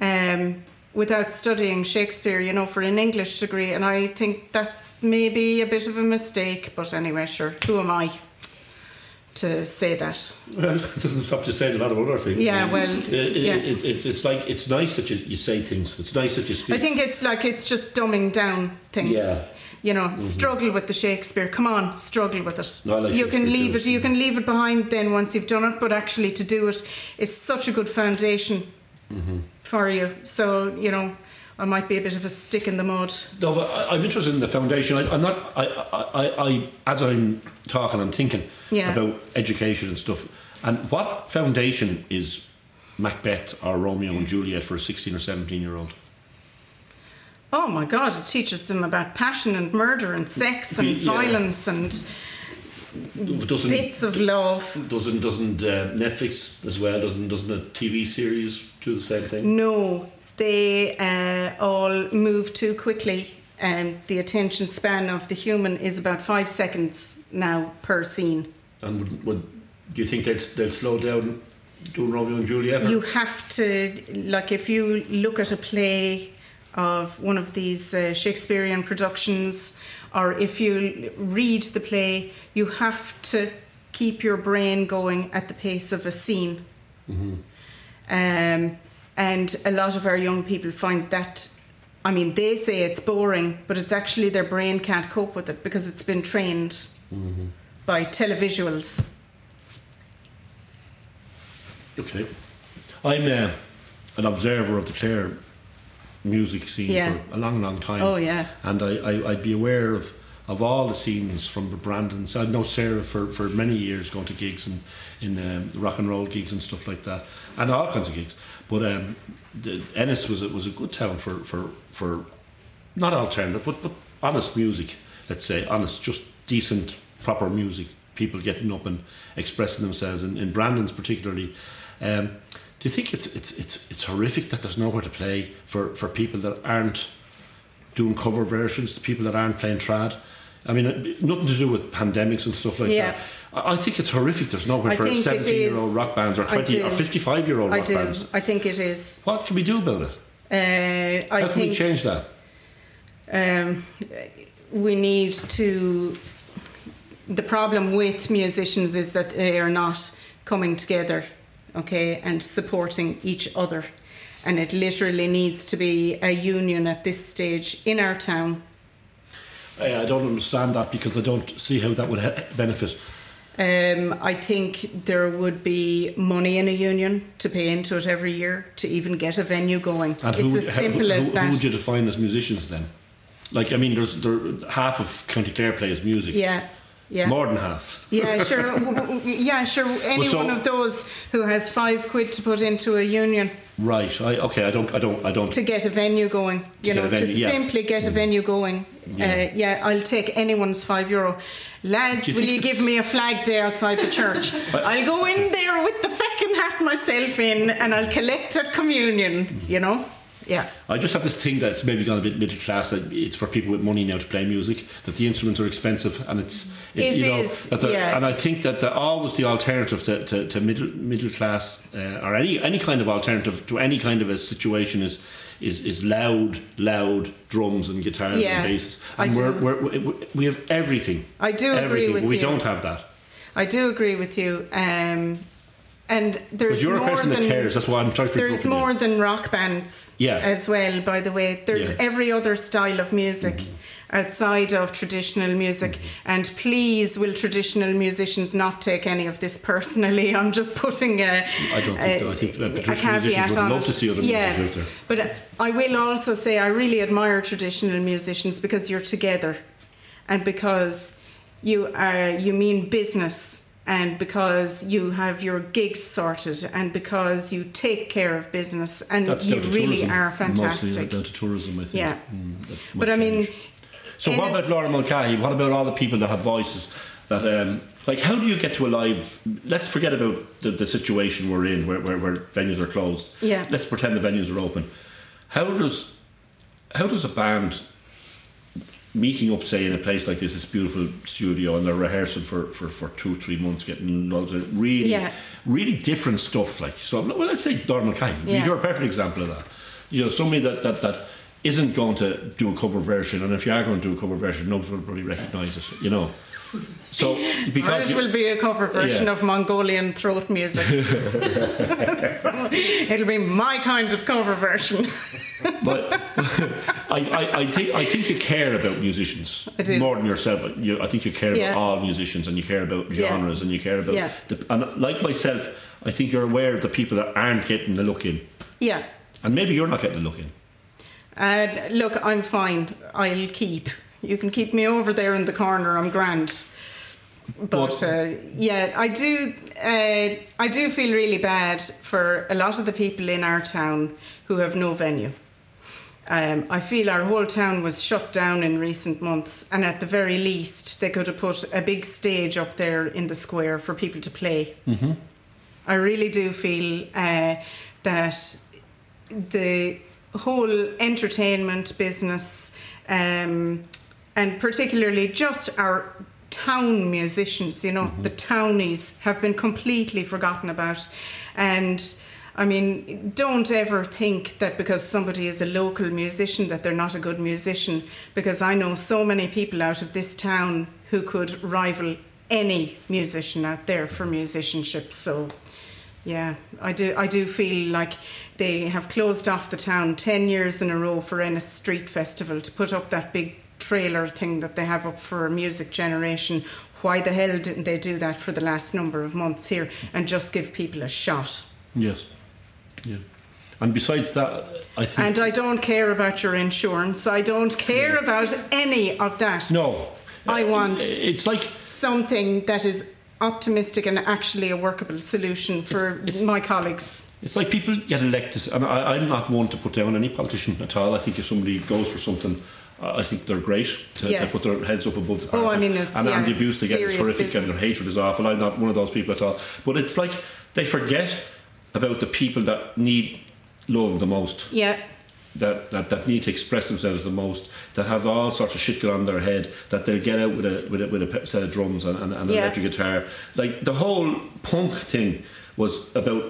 um, without studying Shakespeare. You know, for an English degree, and I think that's maybe a bit of a mistake. But anyway, sure, who am I to say that? Well, <laughs> it doesn't stop you saying a lot of other things. Yeah, well, It- it- yeah. it- it- it's like it's nice that you, you say things. It's nice that you speak. I think it's like it's just dumbing down things. Yeah. You know, mm-hmm. struggle with the Shakespeare. Come on, struggle with it. No, like you can leave too. it. You can leave it behind then once you've done it. But actually, to do it is such a good foundation Mm-hmm. for you. So you know, I might be a bit of a stick in the mud. No, but I, I'm interested in the foundation. I, I'm not. I, I, I, I, as I'm talking, I'm thinking Yeah. about education and stuff. And what foundation is Macbeth or Romeo and Juliet for a 16 or 17 year old? Oh my God! It teaches them about passion and murder and sex and Yeah. violence and Doesn't bits of love. doesn't doesn't uh, Netflix as well? Doesn't doesn't a TV series do the same thing? No, they uh, all move too quickly, and the attention span of the human is about five seconds now per scene. And would, would do you think they'll they'll slow down doing Romeo and Juliet. or- you have to like if you look at a play of one of these uh, Shakespearean productions, or if you read the play, you have to keep your brain going at the pace of a scene. Um, and a lot of our young people find that. I mean, they say it's boring, but it's actually their brain can't cope with it because it's been trained by televisuals. Okay. I'm uh, an observer of the Clare music scene Yeah. for a long, long time. Oh, yeah. And I, I, I'd be aware of, of all the scenes from the Brandons. I'd know Sarah for, for many years going to gigs and in um, rock and roll gigs and stuff like that, and all kinds of gigs. But um, the, Ennis was a, was a good town for, for, for not alternative, but, but honest music, let's say. Honest, just decent, proper music. People getting up and expressing themselves, and in Brandon's particularly. Um, do you think it's, it's, it's, it's horrific that there's nowhere to play for, for people that aren't doing cover versions, the people that aren't playing trad? I mean, nothing to do with pandemics and stuff like Yeah. that. I think it's horrific there's nowhere I for think it 17 year old rock bands or I 20 or do. 55 year old I rock do. bands. I think it is. What can we do about it? Uh, I How can think we change that? um, we need to. The problem with musicians is that they are not coming together, okay, and supporting each other. And it literally needs to be a union at this stage in our town. I, don't understand that because I don't see how that would benefit. Um, I think there would be money in a union to pay into it every year to even get a venue going. And it's who, as simple who, as who that. would you define as musicians then? Like, I mean, there's there, half of County Clare plays music. yeah, yeah. More than half. Yeah, sure. yeah, sure. Any so- one of those who has five quid to put into a union Right. I, okay. I don't. I don't. I don't. to get a venue going, you know, venue, to yeah. Mm. simply get a venue going. Yeah. Uh, yeah, I'll take anyone's five euro. Lads, you will you give me a flag day outside the church? <laughs> I'll go in there with the feckin' hat myself in and I'll collect at communion, you know? Yeah. I just have this thing that's maybe gone a bit middle class. That it's for people with money now to play music. That the instruments are expensive, and it's It you know, is, the- yeah. And I think that the, always the alternative to, to, to middle middle class uh, or any any kind of alternative to any kind of a situation is is is loud loud drums and guitars Yeah, and basses. And we're, do. we're, we we have everything. I do agree everything, with but we you. don't have that. I do agree with you. Um, and there's you're a more person than that cares. That's why I'm trying to There's interrupt you. more than rock bands Yeah. as well, by the way. There's Yeah. every other style of music Mm-hmm. outside of traditional music. And please, will traditional musicians not take any of this personally? <laughs> I'm just putting a, I don't think so. I think that a traditional musicians would love to see other yeah. musicians out there. But uh, I will also say I really admire traditional musicians because you're together and because you are you mean business and because you have your gigs sorted and because you take care of business and That's you really tourism, are Mostly fantastic. down to tourism, I think. Yeah. Mm, But I mean. So what about Laura Mulcahy? What about all the people that have voices? That um, like, how do you get to a live? Let's forget about the, the situation we're in, where, where, where venues are closed. Yeah. Let's pretend the venues are open. How does how does a band meeting up, say, in a place like this, this beautiful studio, and they're rehearsing for, for, for two, three months, getting loads of really, Yeah. really different stuff. Like, so, well, let's say Laura Mulcahy. Yeah. You're a perfect example of that. You know, somebody that, that, that isn't going to do a cover version, and if you are going to do a cover version, nobody's going to probably recognise it, you know. So, <laughs> because. You- will be a cover version Yeah. of Mongolian throat music. <laughs> so it'll be my kind of cover version. But <laughs> I, I, I think I think you care about musicians more than yourself. You, I think you care Yeah. about all musicians, and you care about Yeah. genres, and you care about. Yeah. The, and like myself, I think you're aware of the people that aren't getting the look in, yeah. and maybe you're not getting the look in. Uh, look, I'm fine. I'll keep. You can keep me over there in the corner. I'm grand. But But- uh, yeah, I do. Uh, I do feel really bad for a lot of the people in our town who have no venue. Um, I feel our whole town was shut down in recent months, and at the very least, they could have put a big stage up there in the square for people to play. Mm-hmm. I really do feel uh, that the whole entertainment business, um, and particularly just our town musicians, you know, the townies have been completely forgotten about. And I mean, don't ever think that because somebody is a local musician that they're not a good musician, because I know so many people out of this town who could rival any musician out there for musicianship. So, yeah, I do. I do feel like they have closed off the town ten years in a row for Ennis Street Festival to put up that big trailer thing that they have up for Music Generation. Why the hell didn't they do that for the last number of months here and just give people a shot? Yes. Yeah. And besides that, I think. And I don't care about your insurance. I don't care about any of that. no. I want- It's like. Something that is optimistic and actually a workable solution for It's- my colleagues. It's like people get elected, and I, I'm not one to put down any politician at all. I think if somebody goes for something, uh, I think they're great to, Yeah. to put their heads up above the Oh. I mean, it's- and, yeah, and the abuse they get is horrific, and business. their hatred is awful. I'm not one of those people at all. But it's like they forget about the people that need love the most, Yeah. that, that, that need to express themselves the most, that have all sorts of shit going on in their head, that they'll get out with a with a, with a set of drums and, and, and an Yeah. electric guitar. Like the whole punk thing was about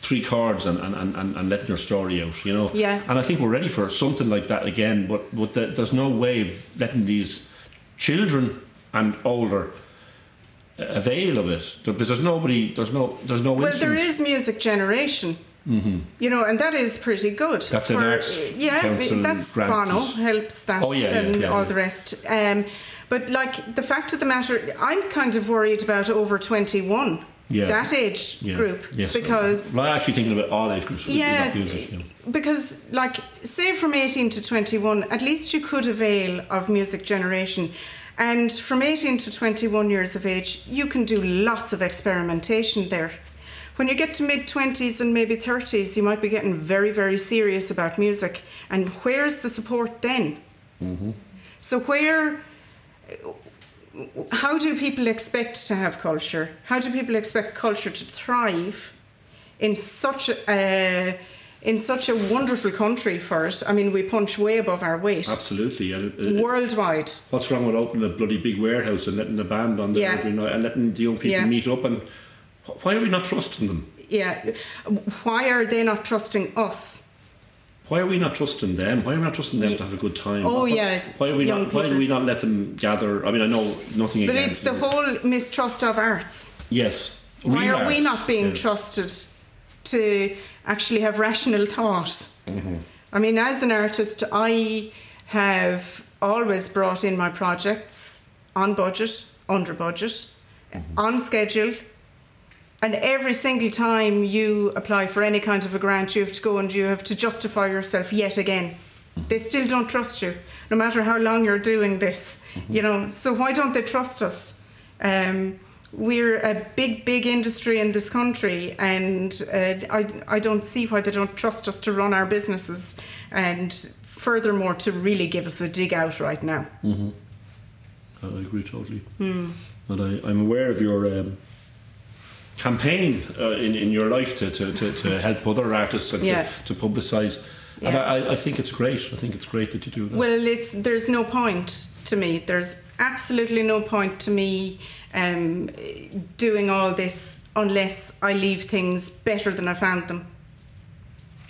three chords and, and, and, and letting your story out, you know. Yeah. And I think we're ready for something like that again, but but the, there's no way of letting these children and older avail of it because there's nobody, there's no, there's no. Well, there is music generation. Mm-hmm. You know, and that is pretty good. That's an arts yeah. council that's grant. Bono helps that Oh, yeah, yeah, and yeah, all yeah. the rest. Um, but like the fact of the matter, I'm kind of worried about over 21. Yeah. That age Yeah. group Yes. because well, I'm actually thinking about all age groups yeah, music. Know. because like say from 18 to 21, at least you could avail of music generation. And from 18 to 21 years of age, you can do lots of experimentation there. When you get to mid 20s and maybe 30s, you might be getting very, very serious about music. And where's the support then? Mm-hmm. So, where, how do people expect to have culture? How do people expect culture to thrive in such a, in such a wonderful country for it? I mean, we punch way above our weight Absolutely. It- it- worldwide. What's wrong with opening a bloody big warehouse and letting the band on there Yeah. every night and letting the young people Yeah. meet up and why are we not trusting them? Yeah, why are they not trusting us? Why are we not trusting them? Why are we not trusting them to have a good time? Oh, Why- yeah, Why are we young not? Why do we not let them gather? I mean, I know nothing But against. it's the whole mistrust of arts. Yes. Why are we not being trusted to actually have rational thought? Mm-hmm. I mean, as an artist, I have always brought in my projects on budget, under budget, Mm-hmm. on schedule. And every single time you apply for any kind of a grant, you have to go and you have to justify yourself yet again. They still don't trust you, no matter how long you're doing this. You know, so why don't they trust us? Um, we're a big, big industry in this country, and uh, I, I don't see why they don't trust us to run our businesses, and furthermore, to really give us a dig out right now. Mhm. I agree totally. Hmm. And I, I'm aware of your um, campaign uh, in, in your life to, to, to, to help other artists and Yeah. to, to publicise. And Yeah. I, I think it's great. I think it's great that you do that. Well, it's there's no point to me. There's absolutely no point to me um, doing all this unless I leave things better than I found them.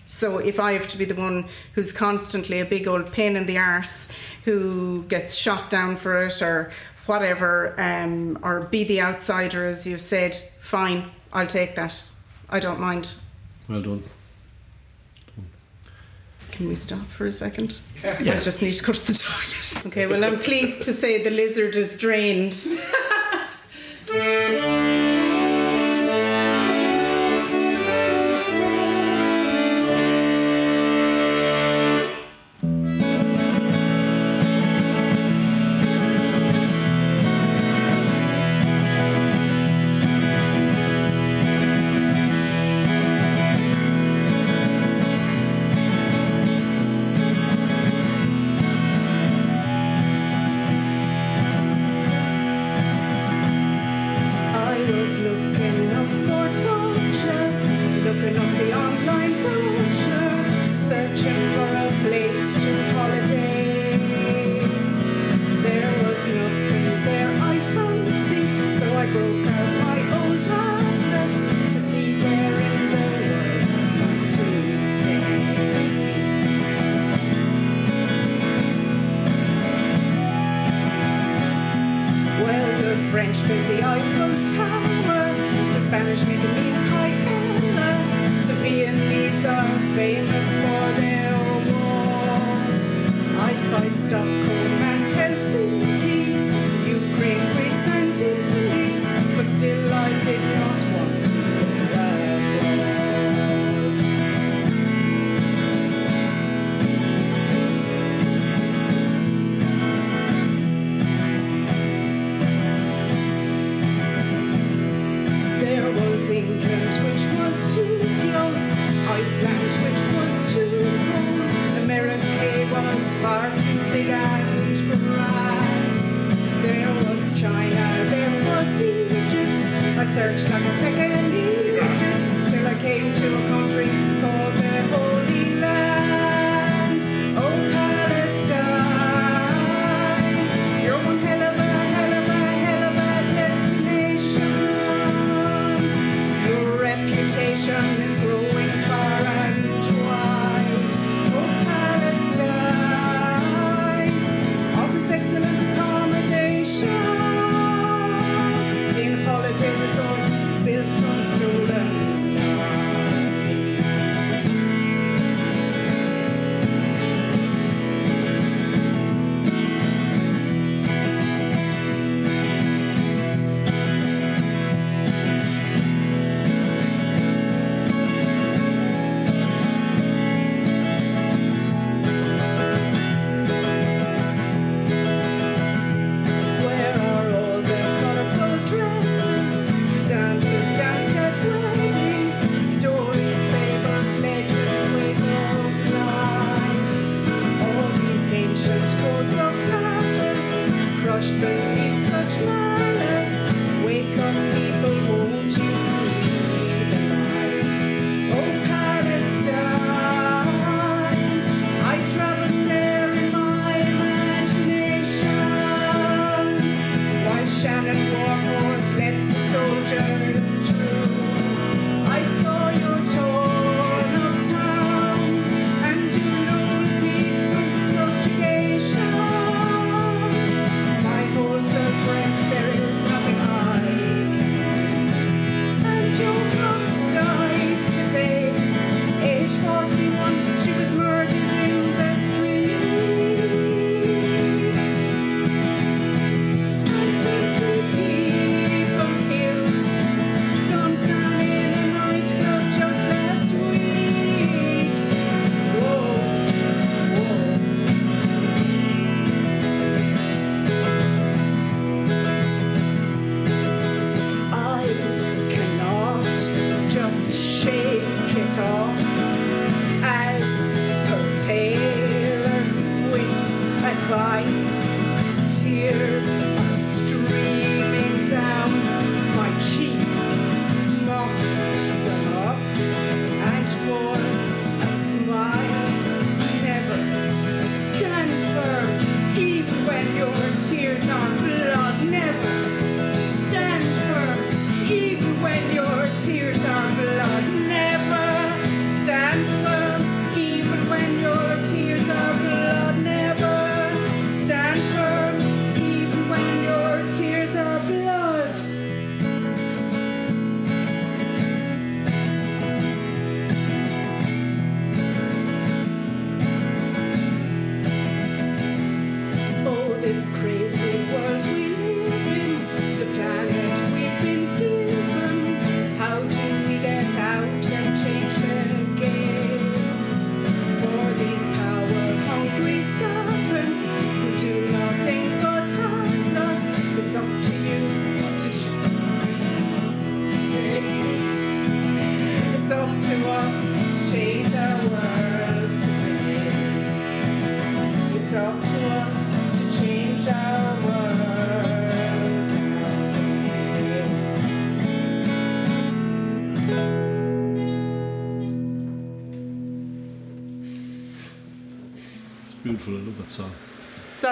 So if I have to be the one who's constantly a big old pain in the arse, who gets shot down for it or whatever, um, or be the outsider, as you've said, fine, I'll take that. I don't mind. well done. Can we stop for a second? I Yeah. just need to go to the toilet. Okay, well, I'm pleased to say the lizard is drained. <laughs> Música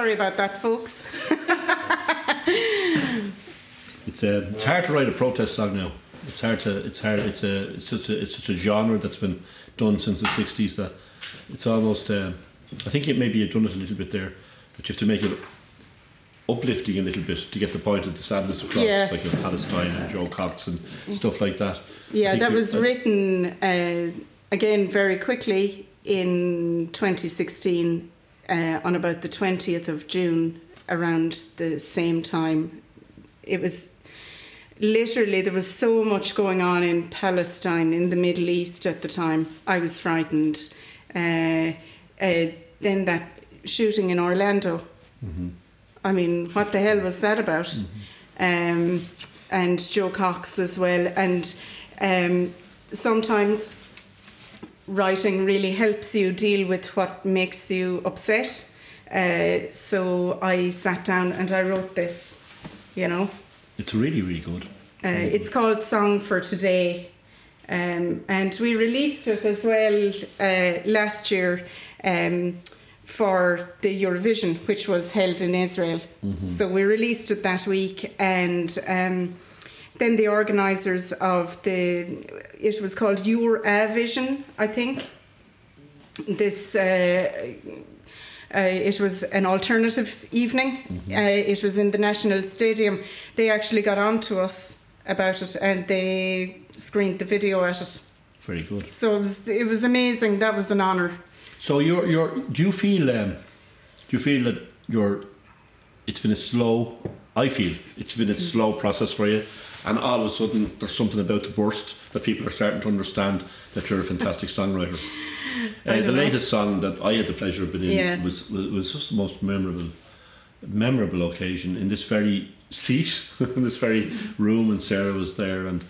sorry about that, folks. <laughs> it's, uh, it's hard to write a protest song now. It's hard to. It's hard. It's a. It's such a. It's such a genre that's been done since the '60s that it's almost. Uh, I think it maybe you've done it a little bit there, but you have to make it uplifting a little bit to get the point of the sadness across, yeah. like of Palestine and Jo Cox and stuff like that. Yeah, that was written uh, again very quickly in 2016 uh, on about the 20th of June, around the same time, it was literally there was so much going on in Palestine, in the Middle East at the time. I was frightened. Uh, uh, then that shooting in Orlando. I mean, what the hell was that about? Um, and Jo Cox as well. And um, sometimes writing really helps you deal with what makes you upset. Uh, so I sat down and I wrote this, you know. It's really, really good. Uh, it's called Song for Today. Um, and we released it as well uh, last year um, for the Eurovision, which was held in Israel. So we released it that week, and um, then the organisers of the it was called Your Vision, I think. This. Uh, uh, it was an alternative evening. Uh, it was in the National Stadium. They actually got on to us about it and they screened the video at it. Very good. So it was, it was amazing. That was an honour. So you're you're do you feel um, do you feel that you're it's been a slow I feel it's been a slow process for you and all of a sudden there's something about to burst that people are starting to understand that you're a fantastic songwriter. <laughs> Uh, the know. latest song that I had the pleasure of being in Yeah. was, was was just the most memorable memorable occasion in this very seat, <laughs> in this very room, and Sarah was there, and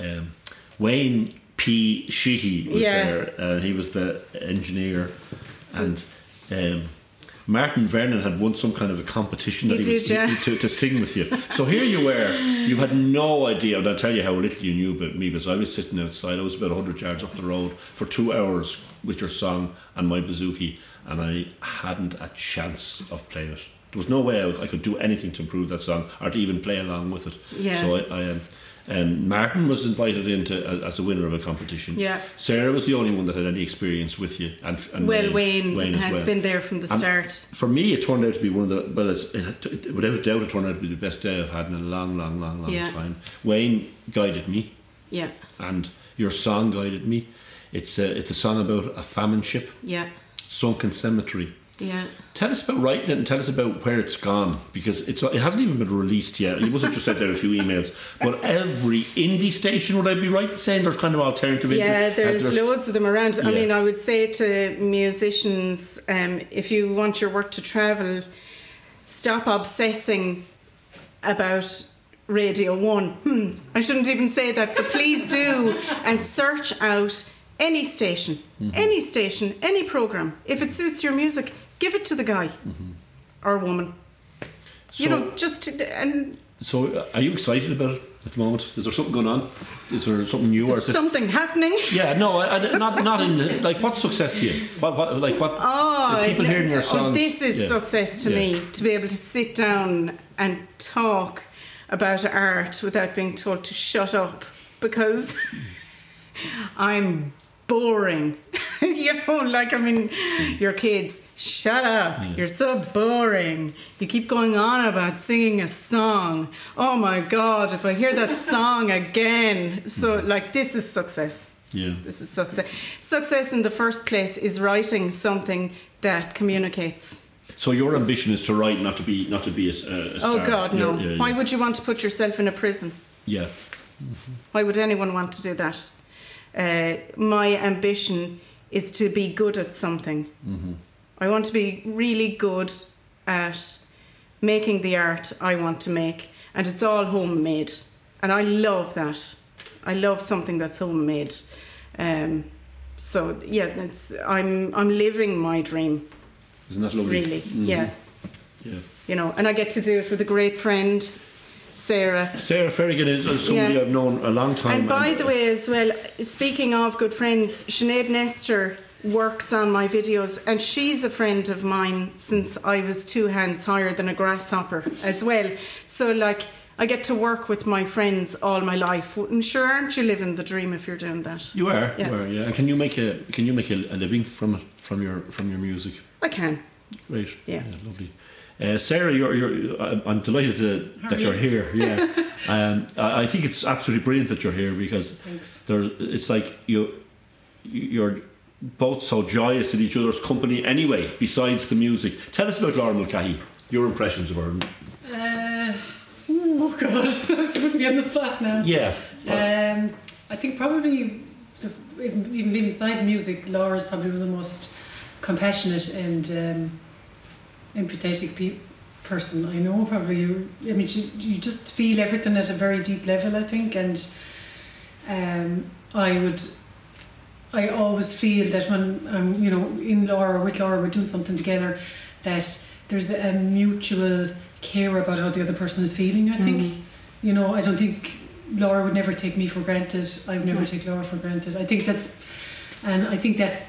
um, Wayne P. Sheehy was Yeah. there. Uh, he was the engineer, and um, Martin Vernon had won some kind of a competition that He he, was did, yeah. to, to sing with you. So here you were, you had no idea, and I'll tell you how little you knew about me because I was sitting outside, I was about 100 yards up the road for two hours with your song and my bouzouki, and I hadn't a chance of playing it. There was no way I, I could do anything to improve that song or to even play along with it. Yeah. So I, I um, um, Martin was invited into as, as a winner of a competition. Yeah. Sarah was the only one that had any experience with you, and, and Well, Wayne, as has well. been there from the And start. For me, it turned out to be one of the well, it's, it, it, without a doubt, it turned out to be the best day I've had in a long, long, long, long Yeah. time. Wayne guided me, Yeah, and your song guided me. It's a, it's a song about a famine ship, yeah, sunken cemetery. Yeah. Tell us about writing it and tell us about where it's gone because it's it hasn't even been released yet. It wasn't just sent there a few emails, but every indie station would I be right in saying there's kind of alternative? Yeah, there's, uh, loads of them around. I mean, I would say to musicians, um, if you want your work to travel, stop obsessing about Radio 1. Hmm, I shouldn't even say that, but please do and search out any station, Mm-hmm. any station, any program. If it suits your music, give it to the guy or woman. So, you know, just and so uh, are you excited about it at the moment? Is there something going on? Is there something new or is it? something happening. Yeah, no, I, I- not not in <laughs> like what's success to you? What, what like what? Oh, people no, hearing your oh, songs. this is Yeah. success to Yeah. me to be able to sit down and talk about art without being told to shut up because <laughs> I'm boring. <laughs> you know, like I mean, your kids, shut up. You're so boring. You keep going on about singing a song. Oh my God, if I hear that <laughs> song again. So, like, this is success. Yeah. This is success. Success in the first place is writing something that communicates. So your ambition is to write, not to be not to be a, a star. Oh God, no! Yeah, yeah, Why would you want to put yourself in a prison? Yeah. Why would anyone want to do that? Uh, my ambition is to be good at something. I want to be really good at making the art I want to make, and it's all homemade, and I love that. I love something that's homemade. Um, so yeah, it's, I'm I'm living my dream. Isn't that lovely? Really, Mhm. yeah, Yeah. you know, and I get to do it with a great friend, Sarah. Sarah Ferrigan is somebody Yeah. I've known a long time. And by the way, as well, speaking of good friends, Sinead Nestor works on my videos, and she's a friend of mine since I was two hands higher than a grasshopper as well. So, like, I get to work with my friends all my life. I'm sure, aren't you living the dream if you're doing that? you are, Yeah. you are, yeah. And can you make a can you make a, a living from it from your from your music? I can. Great. Yeah. lovely. Uh, Sarah, you're, you're, I- I'm delighted to, that you're here. Yeah, <laughs> um, I I think it's absolutely brilliant that you're here because Thanks. there's, it's like you, you're both so joyous in each other's company anyway, besides the music. Tell us about Laura Mulcahy, your impressions of her. Uh, oh god, <laughs> that's putting me on the spot now. Yeah. Um, I think probably even even inside music, Laura's probably one of the most compassionate and um, empathetic pe- person I know. Probably, I mean, she, you just feel everything at a very deep level. I think, and um, I would. I always feel that when um, you know in Laura or with Laura we're doing something together, that there's a mutual care about how the other person is feeling. I think, you know, I don't think Laura would never take me for granted. I would never take Laura for granted. I think that's, and I think that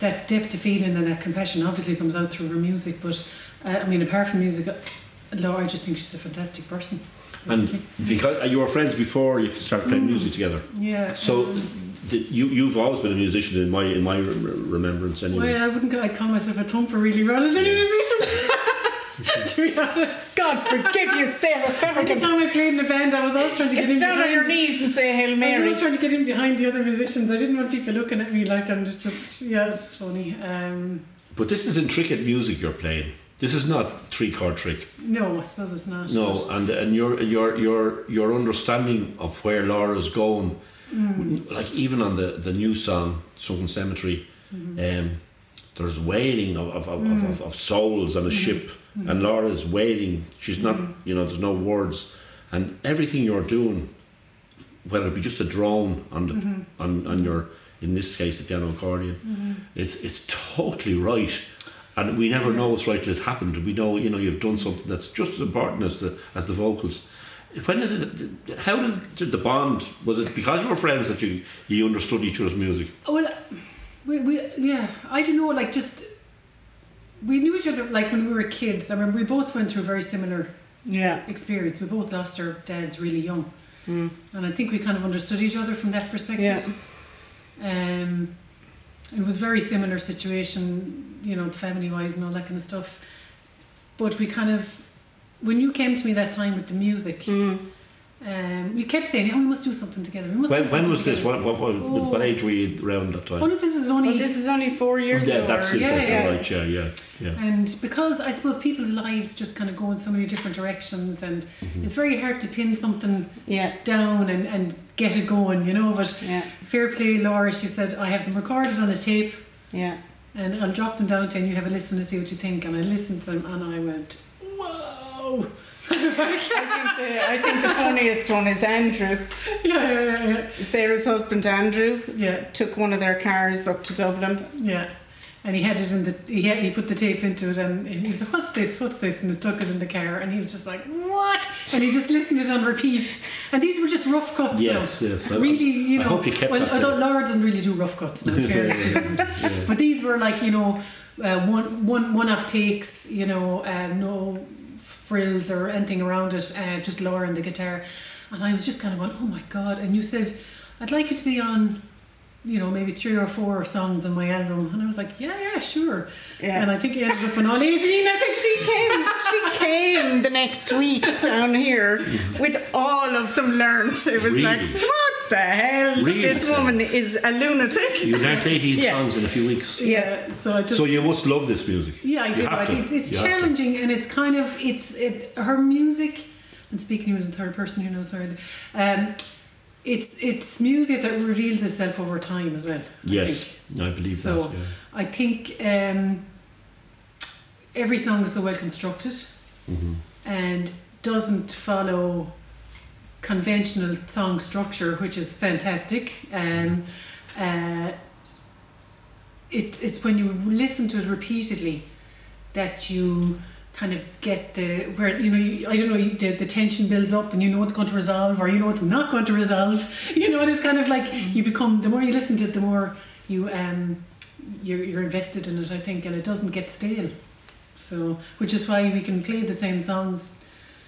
that depth of feeling and that compassion obviously comes out through her music. But uh, I mean, apart from music, uh, Laura, I just think she's a fantastic person. And basically. because you were friends before you started playing music together. yeah. So um, did you you've always been a musician in my in my re- remembrance anyway. well, I wouldn't. go- I'd call myself a thumper really rather than a musician. <laughs> to be honest. God forgive you, Sarah Every Ferrigan. time I played in a band, I was always trying to get, Get in down behind. on your knees and say Hail Mary. I was always trying to get in behind the other musicians. I didn't want people looking at me like I'm just yeah, it's funny. Um, But this is intricate music you're playing. This is not three chord trick. no, I suppose it's not. No, and and your your your your understanding of where Laura's going, Mm. like even on the the new song "Sunken Cemetery," Mm-hmm. um, there's wailing of of, of, Mm. of, of, souls on a ship, Mm-hmm. and Laura's wailing. She's not, you know, there's no words, and everything you're doing, whether it be just a drone on the Mm-hmm. on on your in this case the piano accordion, it's it's totally right. And we never know it's right till it happened. We know, you know, you've done something that's just as important as the as the vocals. When did it? How did, did the bond? Was it because you were friends that you you understood each other's music? Oh, well, we, we yeah, I don't know, like just we knew each other like when we were kids. I mean we both went through a very similar Yeah. experience. We both lost our dads really young, Mm. and I think we kind of understood each other from that perspective. Yeah. Um, it was very similar situation, you know, family wise and all that kind of stuff. But we kind of, when you came to me that time with the music, Mm. um, we kept saying, "Oh, we must do something together." We must When, do when something was this? together." What what, what, what age were you around that time? Oh no, this is only Well, this is only four years yeah, ago. that's or- yeah, interesting, yeah. right? Yeah, yeah, yeah. And because I suppose people's lives just kind of go in so many different directions, and it's very hard to pin something Yeah. down and, and get it going, you know. But Yeah. fair play, Laura, she said, I have them recorded on a tape Yeah. and I'll drop them down to you and you have a listen to see what you think. And I listened to them and I went, whoa. <laughs> I I think, the, I think the funniest one is Andrew. yeah, yeah, yeah, Sarah's husband Andrew yeah, took one of their cars up to Dublin. yeah. And he had it in the, he, had, he put the tape into it and he was like, what's this, what's this? And he stuck it in the car and he was just like, what? And he just listened to it on repeat. And these were just rough cuts. Yes, now. yes. I- Really, you know. I hope you kept well, that although tape. Laura doesn't really do rough cuts now, in <laughs> fairness, she doesn't. But these were like, you know, uh, one, one, one off takes, you know, uh, no frills or anything around it, uh, just Laura and the guitar. And I was just kind of going, oh my God. And you said, I'd like you to be on, you know, maybe three or four songs on my album. And I was like, yeah, yeah, sure. Yeah. And I think it ended up on all 18, I think. She came. She came the next week down here with all of them learned. It was like, Really? what the hell? Really? This woman is a lunatic. You learnt 18 Yeah. songs in a few weeks. Yeah. So I just. So you must love this music. Yeah, I You do. have to. it's, it's You have to. challenging and it's kind of it's it, her music. And speaking in the third person, you know, sorry. Um, it's it's music that reveals itself over time as well. I Yes, think. I believe So that. Yeah. I think um, every song is so well constructed Mhm. and doesn't follow conventional song structure, which is fantastic. Um, uh, it's it's when you listen to it repeatedly that you kind of get the where you know you, I don't know you, the, the tension builds up and you know it's going to resolve or you know it's not going to resolve <laughs> you know it's kind of like you become the more you listen to it the more you um you're, you're invested in it I think and it doesn't get stale so which is why we can play the same songs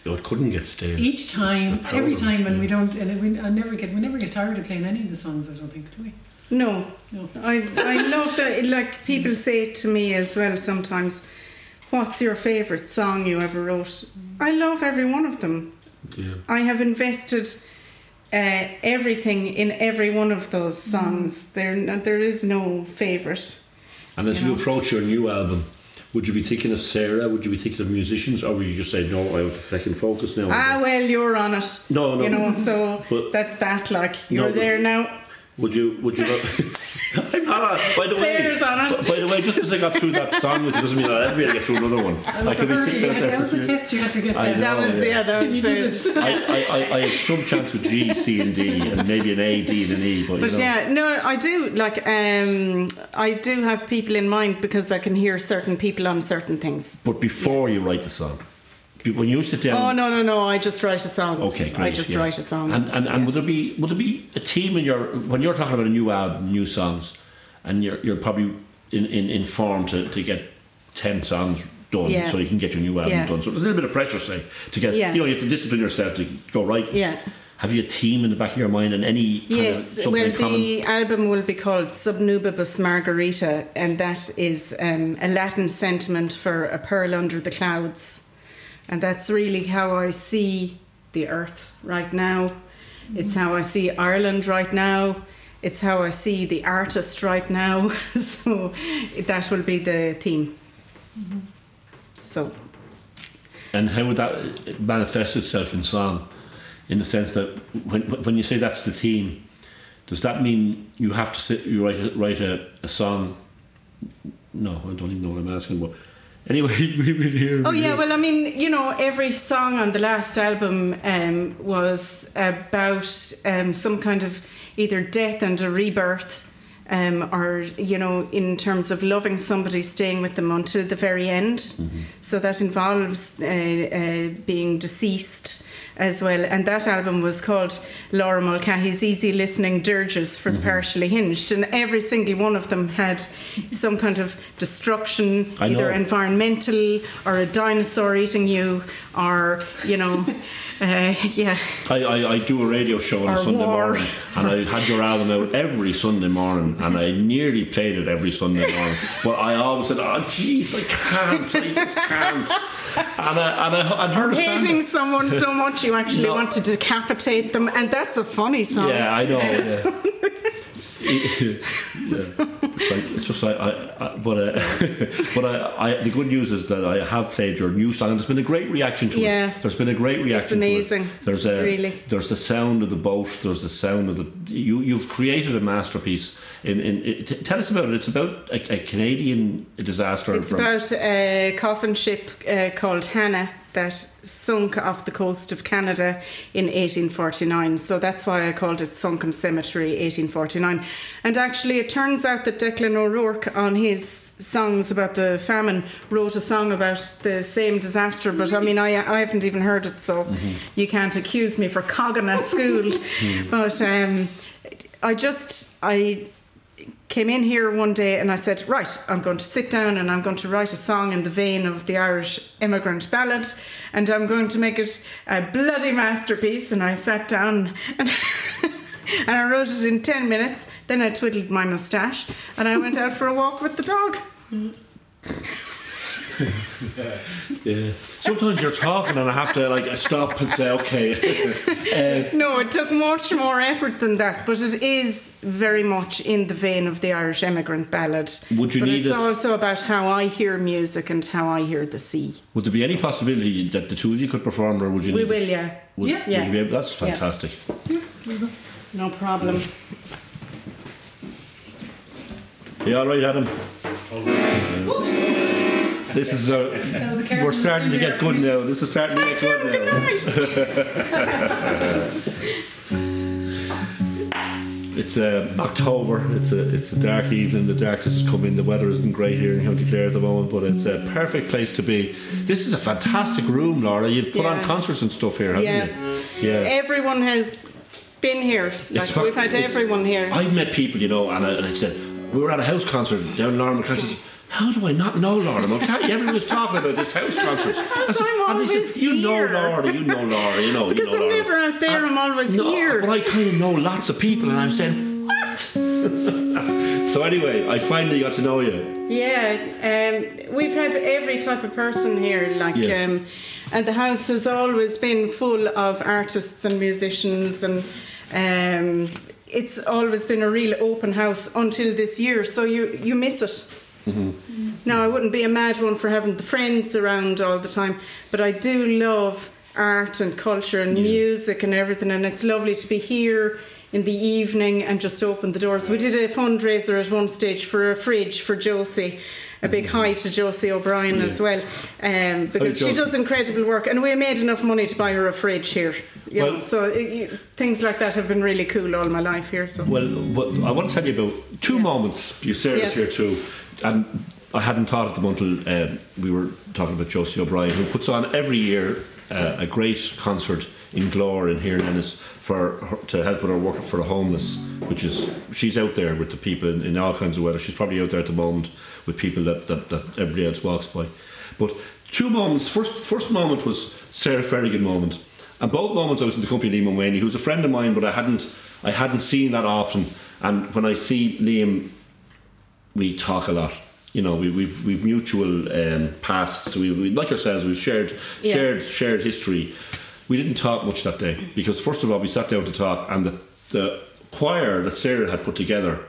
Oh, it couldn't get stale. each time every time and we don't and we I never get we never get tired of playing any of the songs I don't think do we No, no I I <laughs> love that. Like people say to me as well sometimes, "What's your favourite song you ever wrote?" I love every one of them. Yeah. I have invested uh, everything in every one of those Mm. songs. There, there is no favourite. And as You you, know. approach your new album, would you be thinking of Sarah? Would you be thinking of musicians, or would you just say no? I have to fucking focus now. Ah, well, you're on it. No, no. You know, so But- that's that. Like you're but- there now. Would you? Would you? <laughs> <laughs> Not, I'm not. On, by the way, Sarah's on it. by the way, just because I got through that song with you doesn't mean I'll ever be able to get through another one. That I was, the, could be hurdle sitting you out there that was the years. test you had to get I past. That was yeah. yeah. That was You the, did it. I, I, I, I have some chance with G, C, and D, and maybe an A, D, and an E. But, But you know, yeah, no, I do like. Um, I do have people in mind because I can hear certain people on certain things. But before you write the song, when you sit down, Oh no, no, no! I just write a song. Okay, great. I just yeah. write a song. And and, and Yeah. would there be would there be a team in your when you're talking about a new album, new songs, and you're you're probably in in, in form to, to get ten songs done, Yeah. so you can get your new album done. So there's a little bit of pressure, say, to get Yeah. you know you have to discipline yourself to go right. Yeah. Have you a team in the back of your mind and any kind Yes, well, the album will be called Subnubibus Margarita, and that is um, a Latin sentiment for a pearl under the clouds. And that's really how I see the earth right now. It's mm-hmm. how I see Ireland right now. It's how I see the artist right now. <laughs> so that will be the theme. Mm-hmm. So And how would that manifest itself in song? In the sense that when when you say that's the theme, does that mean you have to sit you write write a, a song? No, I don't even know what I'm asking. But anyway, <laughs> we will hear. Oh yeah, well I mean, you know, every song on the last album um, was about um, some kind of either death and a rebirth, um, or you know, in terms of loving somebody, staying with them until the very end. So that involves uh, uh, being deceased as well. And that album was called Laura Mulcahy's Easy Listening Dirges for the Partially Hinged, and every single one of them had some kind of destruction, either environmental or a dinosaur eating you, or you know, <laughs> uh, yeah. I, I, I do a radio show on a Sunday war. morning, and I had your album out every Sunday morning, and I nearly played it every Sunday morning. But I always said, "Oh, jeez, I can't, I just can't." And I and I, I understand. Hating it. someone so much you actually No. want to decapitate them, and that's a funny song. Yeah, I know. Yeah. <laughs> yeah. <laughs> It's, it's just like I, I but uh, but I, I the good news is that I have played your new song and there's been a great reaction to Yeah. it. There's been a great reaction. to it. amazing, There's a really. there's the sound of the boat. There's the sound of the you you've created a masterpiece. In in it, t- tell us about it. It's about a, a Canadian disaster. It's from, about a coffin ship uh, called Hannah that sunk off the coast of Canada in 1849. So that's why I called it Sunken Cemetery 1849. And actually, it turns out that Declan O'Rourke, on his songs about the famine, wrote a song about the same disaster. But I mean, I, I haven't even heard it, so you can't accuse me for cogging at school. <laughs> But um, I just, I came in here one day and I said, Right, I'm going to sit down and I'm going to write a song in the vein of the Irish immigrant ballad and I'm going to make it a bloody masterpiece. And I sat down and, <laughs> and I wrote it in 10 minutes. Then I twiddled my moustache and I went out for a walk with the dog. <laughs> yeah. Sometimes you're talking and I have to like stop and say, okay. uh, No, it took much more effort than that, but it is very much in the vein of the Irish immigrant ballad. Would you but need it's a- also about how I hear music and how I hear the sea. would there be any possibility that the two of you could perform, or would you? We need will, yeah. Would, Yeah. would Yeah. you be able- that's Yeah. fantastic. No problem. Yeah, all right, Adam? Oops. This is uh, a we're starting to get good now. This is starting to get good Good now. night. <laughs> It's uh, October. It's a it's a dark evening. The darkness has come in. The weather isn't great here in County Clare at the moment, but it's a perfect place to be. This is a fantastic room, Laura. You've put on concerts and stuff here, haven't Yeah. you? Yeah. Everyone has been here. Like, fa- we've had everyone here. I've met people, you know, and I, and I said we were at a house concert down in Laura McCann. How do I not know Laura McCann? Everyone was talking about this house concert. <laughs> I said, I'm and said, You know. Laura, you know Laura, you know. Because you know I'm Laura. never out there, And- I'm always no, here. But I kind of know lots of people, and I'm saying, What? <laughs> so anyway, I finally got to know you. Yeah, um, we've had every type of person here, like, Yeah. um, and the house has always been full of artists and musicians and Um, it's always been a real open house until this year, so you you miss it. Now I wouldn't be a mad one for having the friends around all the time, but I do love art and culture and music and everything, and it's lovely to be here in the evening and just open the doors. We did a fundraiser at one stage for a fridge for Josie. A big hi to Josie O'Brien as well, um, because she does incredible work, and we made enough money to buy her a fridge here. You know, so it, things like that have been really cool all my life here. So Well, what, I want to tell you about two moments. You Sarah's Yeah. here too, and I hadn't thought of them until um, we were talking about Josie O'Brien, who puts on every year uh, a great concert in Glór in here in Ennis for her, to help with her work for the homeless, which is she's out there with the people in, in all kinds of weather. She's probably out there at the moment with people that, that, that everybody else walks by. But two moments. First, first moment was Sarah Ferrigan moment, and both moments I was in the company of Liam Mulvaney, who's a friend of mine, but I hadn't I hadn't seen that often. And when I see Liam, we talk a lot. You know, we, we've we've mutual um, pasts. We, we like ourselves. We've shared Yeah. shared shared history. We didn't talk much that day because first of all we sat down to talk, and the the choir that Sarah had put together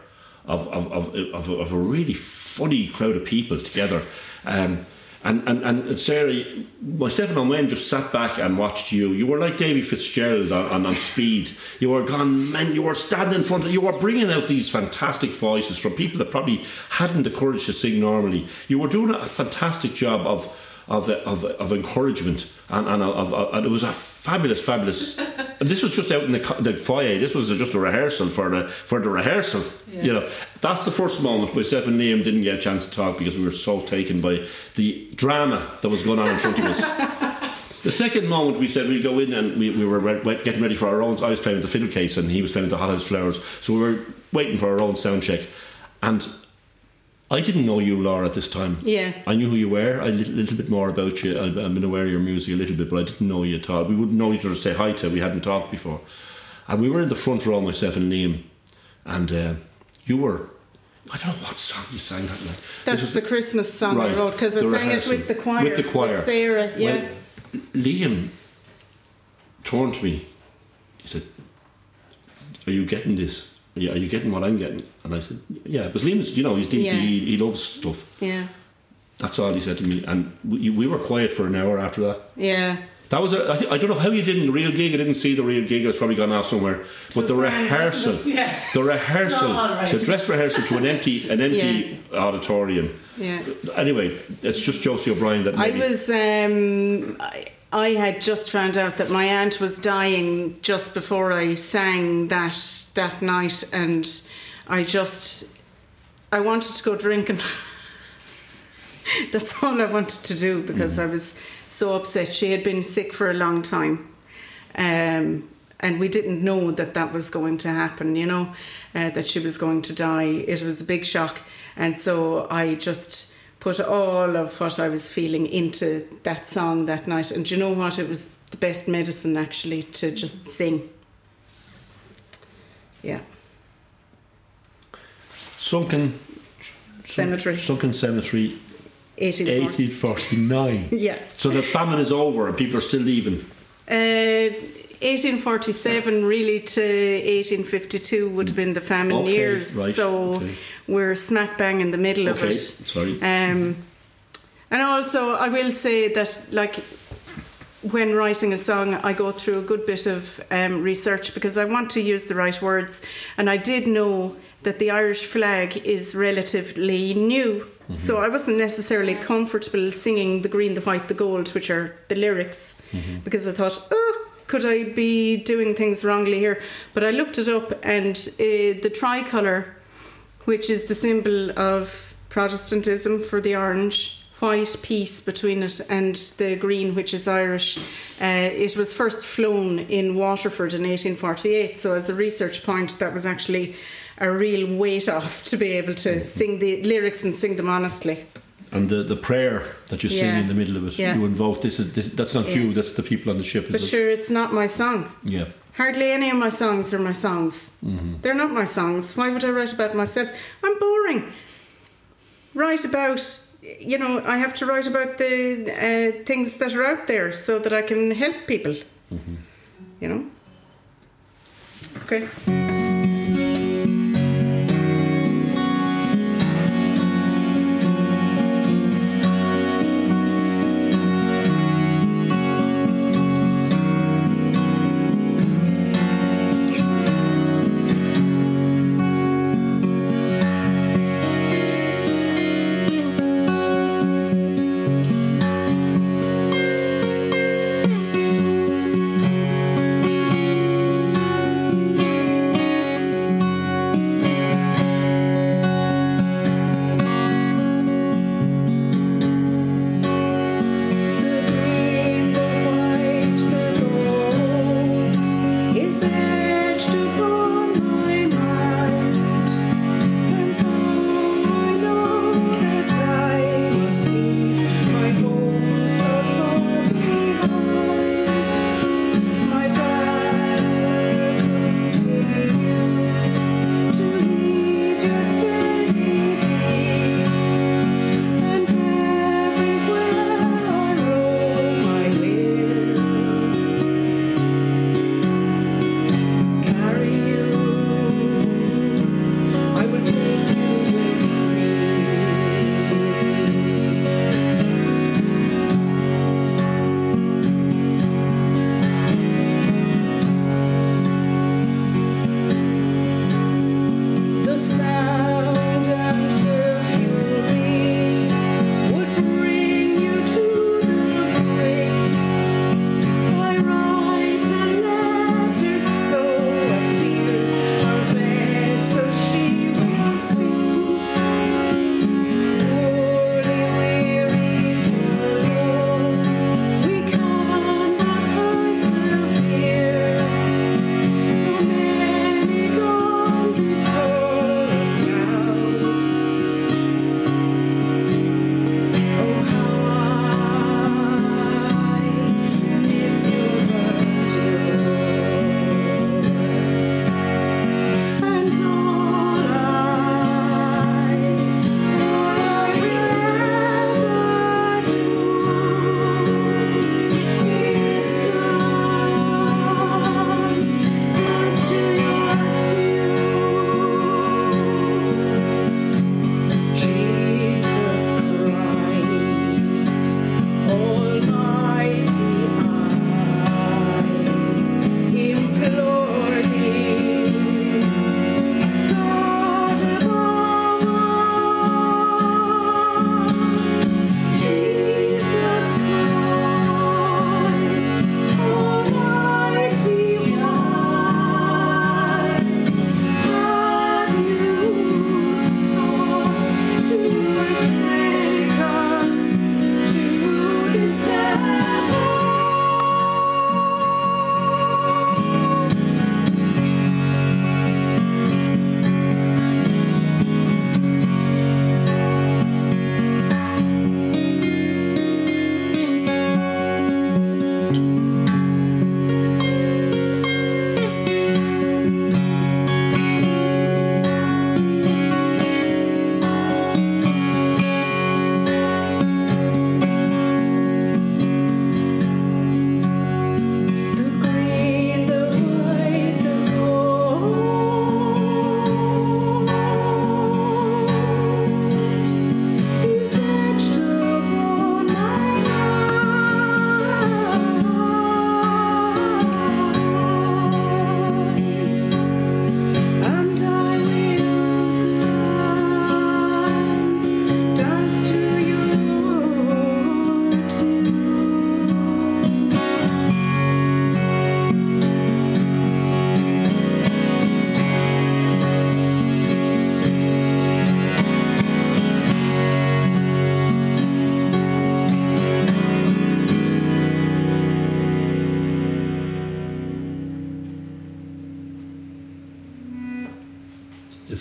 of of, of, of, of a really funny crowd of people together. Um, and, and, and Sarah, myself and Wayne just sat back and watched you. You were like Davy Fitzgerald on, on, on speed. You were gone, man. You were standing in front of. You were bringing out these fantastic voices from people that probably hadn't the courage to sing normally. You were doing a fantastic job of of of, of encouragement, and, and of, of and it was a fabulous, fabulous. and this was just out in the, the foyer. This was just a rehearsal for the for the rehearsal. You know, that's the first moment myself and Liam didn't get a chance to talk because we were so taken by the drama that was going on in front of us. <laughs> The second moment we said we'd go in and we, we were re- getting ready for our own. I was playing with the fiddle case and he was playing with the Hothouse Flowers. So we were waiting for our own sound check. And I didn't know you, Laura, at this time. Yeah. I knew who you were. a little, little bit more about you. I've I've been aware of your music a little bit, but I didn't know you at all. We wouldn't know each other to say hi to. We hadn't talked before. And we were in the front row, myself and Liam. And uh, you were. I don't know what song you sang that night. that's was- the Christmas song Right, I wrote because I sang it with the choir. With the choir. Sarah, yeah. Well, Liam turned to me. He said, "Are you getting this? Are you, are you getting what I'm getting?" And I said, "Yeah." Because Liam's, you know, he's deep. Yeah. He, he loves stuff. yeah. That's all he said to me, and we, we were quiet for an hour after that. Yeah. That was a, I, I don't know how you did in the real gig. I didn't see the real gig. I was probably gone off somewhere. But the rehearsal. <laughs> Yeah. the rehearsal, right. the dress rehearsal to an empty, an empty auditorium. Yeah. Anyway, it's just Josie O'Brien that I was. Um, I, I had just found out that my aunt was dying just before I sang that that night, and I just I wanted to go drinking. <laughs> That's all I wanted to do because I was so upset. She had been sick for a long time, um, and we didn't know that that was going to happen. You know, uh, that she was going to die. It was a big shock, and so I just put all of what I was feeling into that song that night. And do you know what? It was the best medicine actually to just sing. Yeah, Sunken cemetery, Sunken Cemetery, 1840. 1849. <laughs> Yeah. So the famine is over and people are still leaving. Uh, 1847 really to 1852 would have been the famine Okay, years. right, So okay. we're smack bang in the middle of it. sorry. Um, and also, I will say that, like, when writing a song, I go through a good bit of um, research because I want to use the right words. And I did know that the Irish flag is relatively new. So I wasn't necessarily comfortable singing the green, the white, the gold, which are the lyrics, because I thought, oh, could I be doing things wrongly here? But I looked it up, and uh, the tricolour, which is the symbol of Protestantism for the orange, white piece between it and the green, which is Irish. Uh, it was first flown in Waterford in 1848. So, as a research point, that was actually a real weight off to be able to sing the lyrics and sing them honestly. And the, the prayer that you sing Yeah. in the middle of it, Yeah. you invoke this is this, that's not Yeah. you, that's the people on the ship. But it? sure, it's not my song. Yeah. Hardly any of my songs are my songs. They're not my songs. Why would I write about myself? I'm boring. Write about, you know, I have to write about the uh, things that are out there so that I can help people. You know? Okay.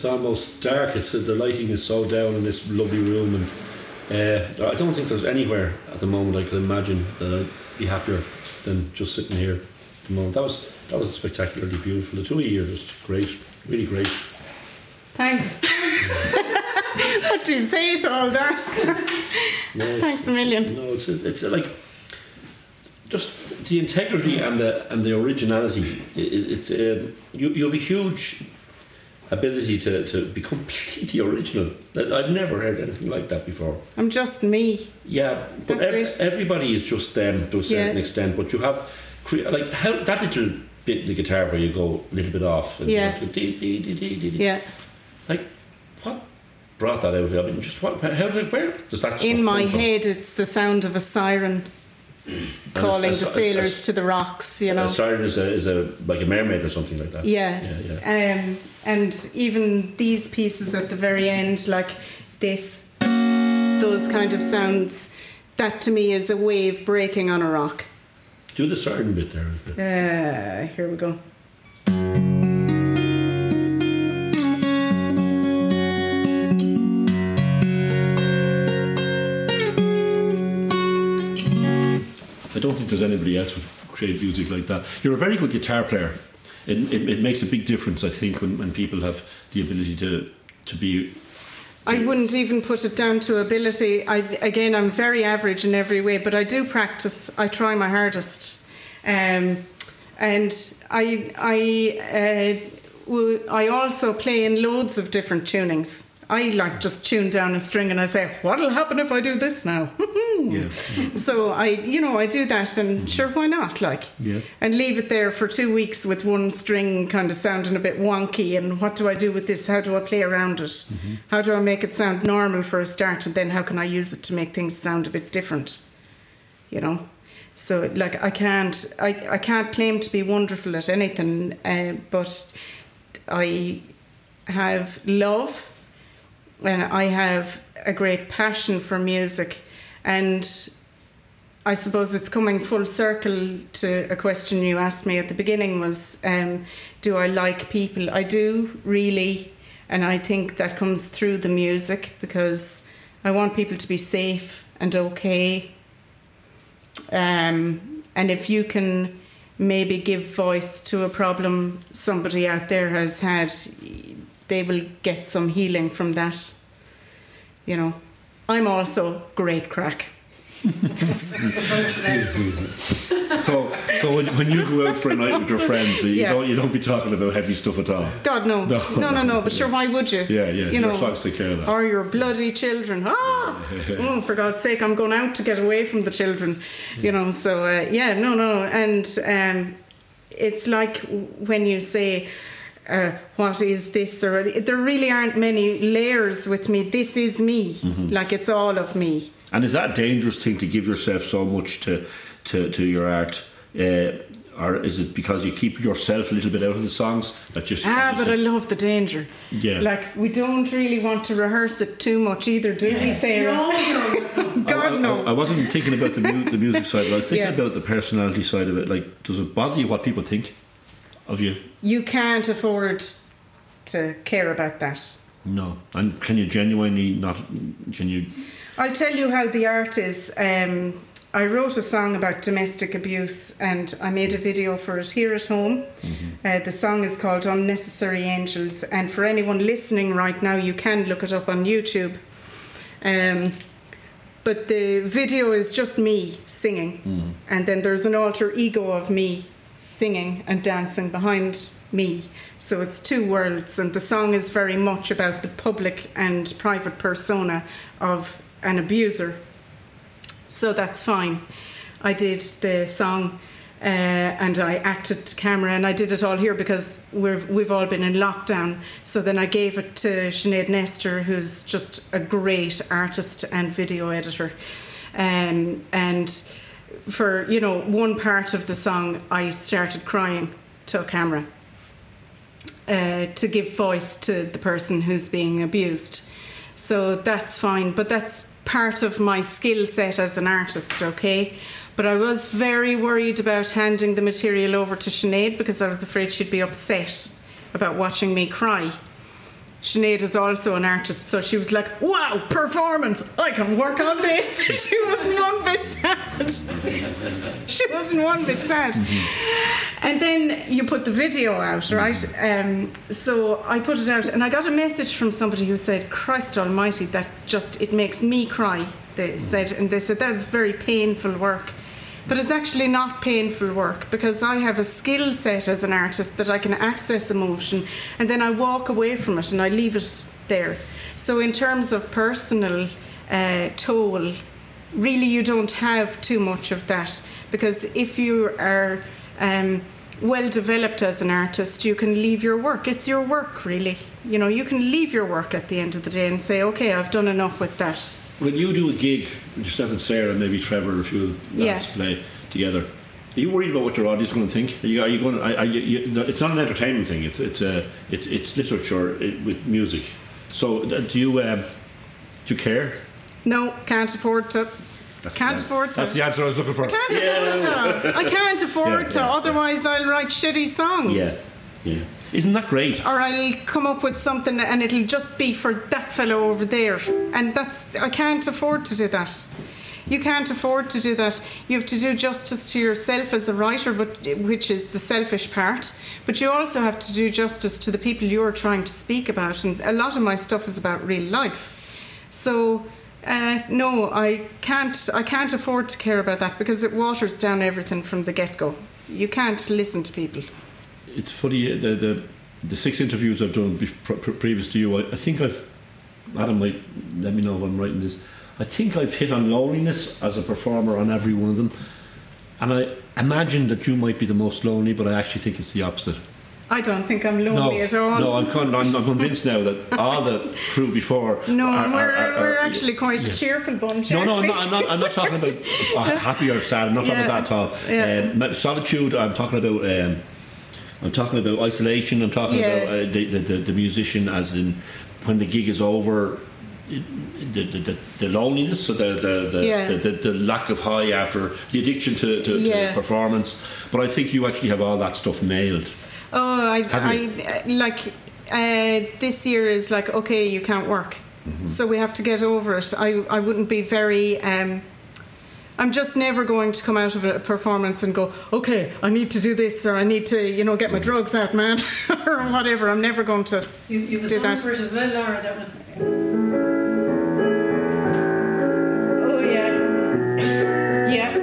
It's almost dark. It's the lighting is so down in this lovely room, and uh, I don't think there's anywhere at the moment I could imagine that I'd be happier than just sitting here at the moment. That was that was spectacularly beautiful. The two of you are just great, really great. Thanks. <laughs> what do you say to all that? <laughs> No, Thanks a million. No, it's it's like just the integrity and the and the originality. i- i- It's um, you. You have a huge ability to, to be completely original. I've never heard anything like that before. I'm just me. Yeah, but ev- it. everybody is just them to a certain Yeah. extent. But you have cre- like how that little bit in the guitar where you go a little bit off. And Yeah. go dee, dee, dee. Yeah. Like what brought that out? of you? I mean, just what? How did where does that? In my head, it's the sound of a siren calling a- a- the sailors to the rocks, you know. A siren is a, is a like a mermaid or something like that. Yeah. yeah, yeah. Um, and even these pieces at the very end, like this, those kind of sounds, that to me is a wave breaking on a rock. Do the siren bit there. Uh, here we go. Don't think there's anybody else would create music like that. You're a very good guitar player. It, it, it makes a big difference, I think, when, when people have the ability to to be. I wouldn't even put it down to ability. I, again, I'm very average in every way, but I do practice. I try my hardest, um, and I I uh, I also play in loads of different tunings. I like just tune down a string and I say, "What'll happen if I do this now?" <laughs> Yeah. So I, you know, I do that, and sure, why not? Like, Yeah. and leave it there for two weeks with one string kind of sounding a bit wonky. And what do I do with this? How do I play around it? How do I make it sound normal for a start, and then how can I use it to make things sound a bit different? You know. So like I can't, I, I can't claim to be wonderful at anything, uh, but I have love I have a great passion for music. And I suppose it's coming full circle to a question you asked me at the beginning was um, do I like people? I do really. And I think that comes through the music because I want people to be safe and okay. Um, and if you can maybe give voice to a problem somebody out there has had, they will get some healing from that. You know, I'm also great crack. <laughs> So, so when, when you go out for a night with your friends, you Yeah. don't you don't be talking about heavy stuff at all. God no, No. no, no, no. But sure, why would you? Yeah, yeah. You know, songs take care of that. or your bloody children. Ah, oh, for God's sake, I'm going out to get away from the children. You know, so uh, yeah, no, no, and um, it's like when you say. Uh, what is this? Or there really aren't many layers with me. This is me. Mm-hmm. Like it's all of me. And is that a dangerous thing to give yourself so much to to, to your art? Uh, or is it because you keep yourself a little bit out of the songs that just Ah, but I love the danger. Yeah. Like we don't really want to rehearse it too much either, do we, Sarah? No, no, <laughs> God I, no. I, I wasn't thinking about the, mu- the music side, but I was thinking Yeah. about the personality side of it. Like, does it bother you what people think of you? you can't afford to care about that. No. And can you genuinely not? Can you? I'll tell you how the art is. Um, I wrote a song about domestic abuse and I made a video for it here at home. Uh, the song is called Unnecessary Angels, and for anyone listening right now, you can look it up on YouTube. Um, but the video is just me singing, and then there's an alter ego of me singing and dancing behind me. So it's two worlds, and the song is very much about the public and private persona of an abuser. So that's fine. I did the song uh, and I acted to camera, and I did it all here because we've we've all been in lockdown. So then I gave it to Sinead Nestor, who's just a great artist and video editor, um, and for you know one part of the song, I started crying to a camera uh, to give voice to the person who's being abused. So that's fine, but that's part of my skill set as an artist, okay? But I was very worried about handing the material over to Sinead because I was afraid she'd be upset about watching me cry. Sinead is also an artist, so she was like, Wow, performance! I can work on this. <laughs> she wasn't one bit sad. <laughs> she wasn't one bit sad. And then you put the video out, right? Um, so I put it out, and I got a message from somebody who said, Christ Almighty, that just, it makes me cry. They said, and they said, That's very painful work. But it's actually not painful work because I have a skill set as an artist that I can access emotion and then I walk away from it and I leave it there. So, in terms of personal uh, toll, really you don't have too much of that because if you are um, well developed as an artist, you can leave your work. It's your work, really. You know, you can leave your work at the end of the day and say, okay, I've done enough with that. When you do a gig, yourself and Sarah, and maybe Trevor, or a few lads Yeah. play together. Are you worried about what your audience is going to think? Are you, are you going? Are, are you, you, it's not an entertainment thing. It's it's a it's, it's literature with music. So uh, do you um, do you care? No, can't afford to. That's Can't the, afford to. That's the answer I was looking for. Can't afford to. I can't <laughs> afford Yeah, to. yeah, yeah. Otherwise, I'll write shitty songs. Yeah, yeah. Isn't that great? Or I'll come up with something and it'll just be for that fellow over there. And that's, I can't afford to do that. You can't afford to do that. You have to do justice to yourself as a writer, but which is the selfish part. But you also have to do justice to the people you're trying to speak about. And a lot of my stuff is about real life. So uh, no, I can't. I can't afford to care about that because it waters down everything from the get go. You can't listen to people. It's funny uh, the the, the six interviews I've done bef- pre- pre- previous to you. I, I think I've Adam might let me know if I'm writing this. I think I've hit on loneliness as a performer on every one of them, and I imagine that you might be the most lonely, but I actually think it's the opposite. I don't think I'm lonely no, at all. no, I'm, con- I'm, I'm convinced now that <laughs> all the crew before. No, are- we're, are- are- we're actually quite a cheerful bunch. No, no, I'm not, I'm not. I'm not talking about uh, <laughs> happy or sad. I'm not talking about that at all. Yeah. Um, solitude. I'm talking about. Um, I'm talking about isolation. I'm talking Yeah. about uh, the, the, the musician, as in when the gig is over. The, the, the, the loneliness, so the the, the, Yeah. the, the the lack of high after the addiction to, to, Yeah. to performance, but I think you actually have all that stuff nailed. Oh, I, I uh, like uh, this year is like okay, you can't work, Mm-hmm. so we have to get over it. I I wouldn't be very. Um, I'm just never going to come out of a performance and go, okay, I need to do this or I need to, you know, get my drugs out, man, <laughs> or whatever. I'm never going to. You, you Do that. for it as well, Laura, that one. Oh yeah, yeah,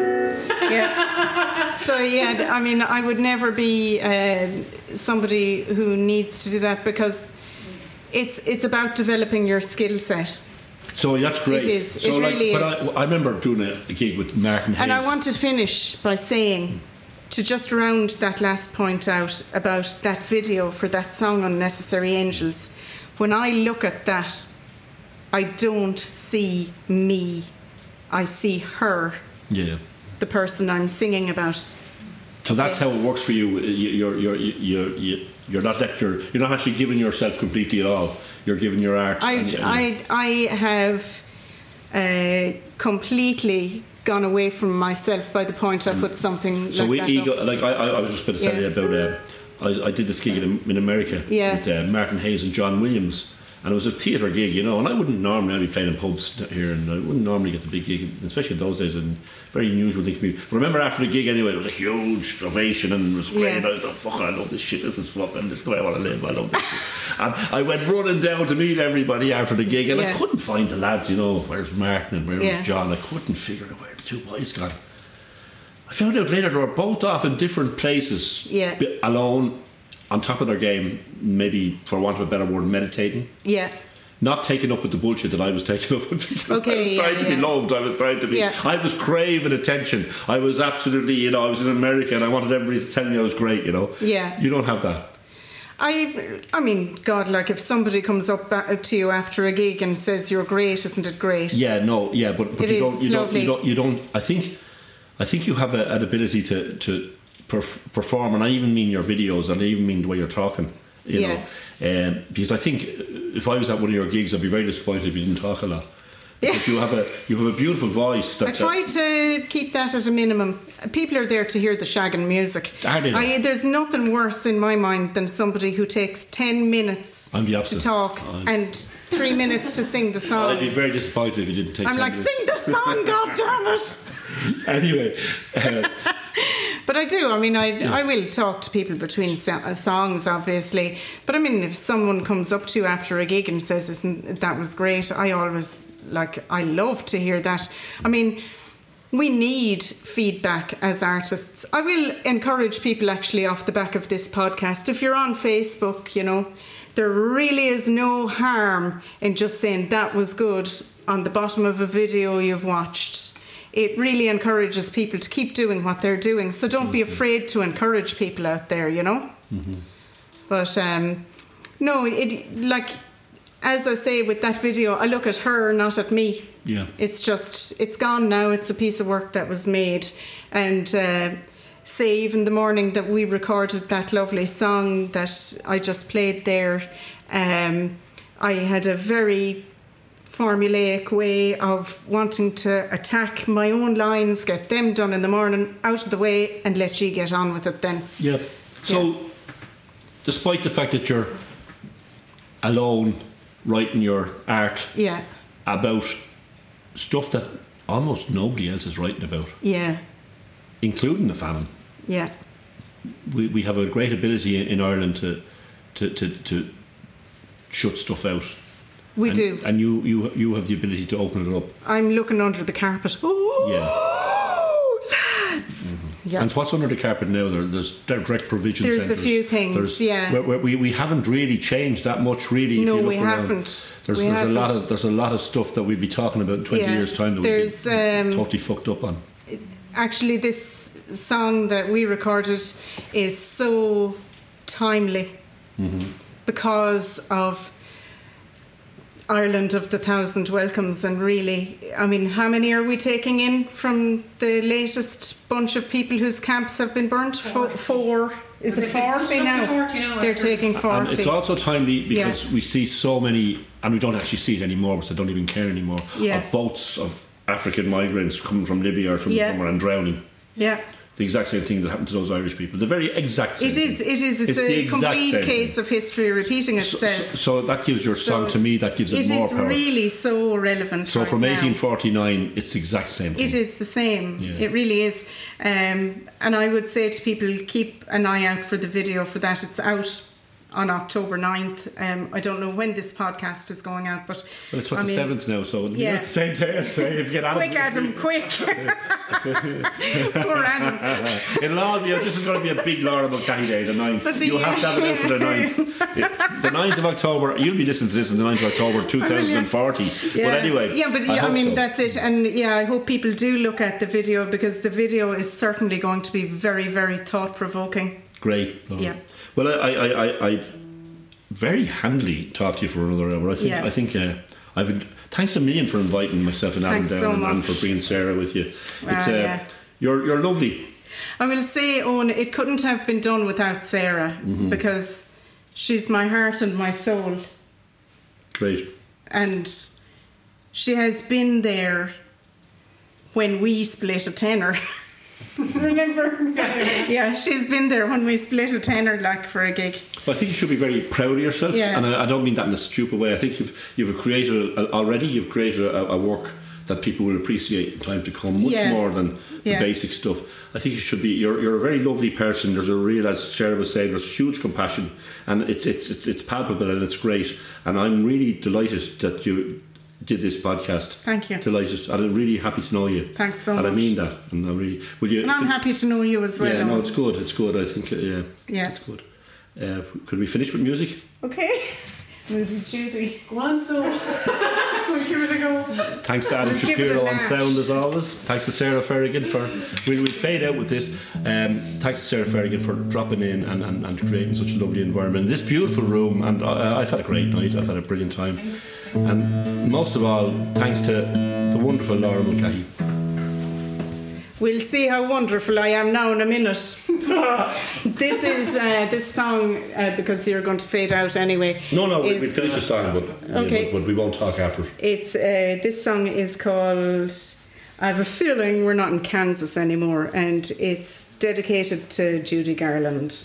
yeah. <laughs> So yeah, I mean, I would never be uh, somebody who needs to do that because it's it's about developing your skill set. So that's great. It is. So It like, really but is. I, I remember doing a, a gig with Martin Hayes. And I want to finish by saying, to just round that last point out about that video for that song Unnecessary Angels, when I look at that, I don't see me, I see her, Yeah. the person I'm singing about. So that's how it works for you. You- You're you're you're you're, you're not that you're, you're not actually giving yourself completely at all. You're giving your art. I've, and- I, I have uh, completely gone away from myself by the point I put something so like we ego, like I, I I was just about to tell Yeah. you about. Uh, I, I did this gig in, in America Yeah. with uh, Martin Hayes and John Williams, and it was a theatre gig, you know. And I wouldn't normally be playing in pubs here, and I wouldn't normally get the big gig, especially in those days. And very unusual thing for me. But remember after the gig anyway, there was a huge ovation and it was great. Yeah. I was like, "Fuck, I love this shit. This is fucking. This is the way I want to live. I love this." shit. and I went running down to meet everybody after the gig, and I couldn't find the lads. You know, where's Martin and where Yeah. John? I couldn't figure out where the two boys gone. I found out later they were both off in different places, Yeah. alone, on top of their game, maybe for want of a better word, meditating. Yeah. Not taking up with the bullshit that I was taking up with because I Okay, was yeah, trying to be loved. I was trying to be. Yeah. I was craving attention. I was absolutely, you know, I was in America and I wanted everybody to tell me I was great. You know. Yeah. You don't have that. I, I mean, God, like if somebody comes up to you after a gig and says you're great, isn't it great? Yeah. No. Yeah. But, but It you is don't. You don't. You don't. You don't. I think. I think you have a, an ability to to perf- perform, and I even mean your videos, and I even mean the way you're talking. You Yeah. know, um, because I think if I was at one of your gigs, I'd be very disappointed if you didn't talk a lot. Because you have a you have a beautiful voice. That, I try to keep that at a minimum. People are there to hear the shagging music. I, there's nothing worse in my mind than somebody who takes 10 minutes to talk I'm- and three minutes to sing the song. I'd be very disappointed if you didn't take. I'm 10 like, minutes. sing the song, God damn it! <laughs> anyway, uh, <laughs> But I do. I mean, I, I will talk to people between so- uh, songs, obviously. But I mean, if someone comes up to you after a gig and says, "Isn't that was great?" I always like. I love to hear that. I mean, we need feedback as artists. I will encourage people actually off the back of this podcast. If you're on Facebook, you know, there really is no harm in just saying that was good on the bottom of a video you've watched. It really encourages people to keep doing what they're doing. So don't be afraid to encourage people out there, you know? But um, no, it like as I say with that video, I look at her, not at me. Yeah. It's just it's gone now. It's a piece of work that was made, and uh, say even the morning that we recorded that lovely song that I just played there, um, I had a very formulaic way of wanting to attack my own lines, get them done in the morning, out of the way, and let you get on with it then. Yeah. So, despite the fact that you're alone writing your art Yeah, about stuff that almost nobody else is writing about, yeah, including the famine, yeah, we, we have a great ability in, in Ireland to, to, to, to shut stuff out. We and, do. And you, you, you have the ability to open it up. I'm looking under the carpet. Oh, lads! Yeah. And what's under the carpet now? There, there's direct provision There's a few things, There's- yeah. where we, we haven't really changed that much, really. if No, you look we around. haven't. There's, We there's a lot of there's a lot of stuff that we'd be talking about in 20 Yeah. years' time that There's, we'd be um, totally fucked up on. Actually, this song that we recorded is so timely because of Ireland of the Thousand Welcomes. And really, I mean, how many are we taking in from the latest bunch of people whose camps have been burnt? Four. four. Is it They've 40 pushed up to now? 40 now, They're taking 40. And it's also timely because Yeah. we see so many, and we don't actually see it anymore because I don't even care anymore, Yeah. of boats of African migrants coming from Libya or from Yeah. somewhere and drowning. yeah. The exact same thing that happened to those Irish people. The very exact same It is. thing. It is. It's, the a complete case thing. of history repeating itself. so, so that gives your song So to me. That gives it, It more is power. really so relevant. so right from now. 1849, it's the exact same thing. It is the same. Yeah. It really is. Um, and I would say to people, keep an eye out for the video for that. It's out on October 9th. Um, I don't know when this podcast is going out, but Well, it's what I the mean, seventh now, so Yeah. the same day. So if you get Adam, Quick, Adam, <laughs> quick! Poor Adam. It'll all be. This is going to be a big Laura Mulcahy day, the 9th. But the- you have to have it out for the <laughs> 9th. the 9th of October. You'll be listening to this on the 9th of October 2040. Yeah. But anyway, yeah, but yeah, I, hope mean so. that's it, and yeah, I hope people do look at the video because the video is certainly going to be very, very thought provoking. great. Laura. Yeah. Well, I, I, I, I very handily talked to you for another hour. I think. Yeah. I think. Uh, I've. Thanks a million for inviting myself and Adam Thanks down so and, and for bringing Sarah with you. It's, uh, yeah. You're you're lovely. I will say, Owen, it couldn't have been done without Sarah Mm-hmm. because she's my heart and my soul. Great. and she has been there when we split a tenner. <laughs> <laughs> Remember? yeah, she's been there when we split a tenner, like for a gig. Well, I think you should be very proud of yourself, Yeah. and I, I don't mean that in a stupid way. I think you've you've created a, already. You've created a, a work that people will appreciate in time to come, much Yeah. more than the Yeah. basic stuff. I think you should be. You're, you're a very lovely person. There's a real, as Sarah was saying, there's huge compassion, and it's it's it's, it's palpable and it's great. And I'm really delighted that you did this podcast. Thank you. Delighted, and I'm really happy to know you. Thanks so and much. I mean that. And I really will you. And I'm happy to know you as well. Yeah, no, it's good. It's good. I think. Uh, yeah, Yeah. it's good. Uh, could we finish with music? Okay. <laughs> We'll do Judy. Go on, so <laughs> we'll give it a go. Thanks to Adam We'll Shapiro a on sound as always. Thanks to Sarah Ferrigan for we'll, we'll fade out with this. Um, thanks to Sarah Ferrigan for dropping in and, and, and creating such a lovely environment. This beautiful room, and uh, I've had a great night. I've had a brilliant time. And most of all, thanks to the wonderful Laura Mulcahy. We'll see how wonderful I am now in a minute. <laughs> this is uh, this song uh, because you're going to fade out anyway. No, no, we, we finished the song, but, Okay. but we won't talk after. It's uh, this song is called. I have a feeling we're not in Kansas anymore, and it's dedicated to Judy Garland.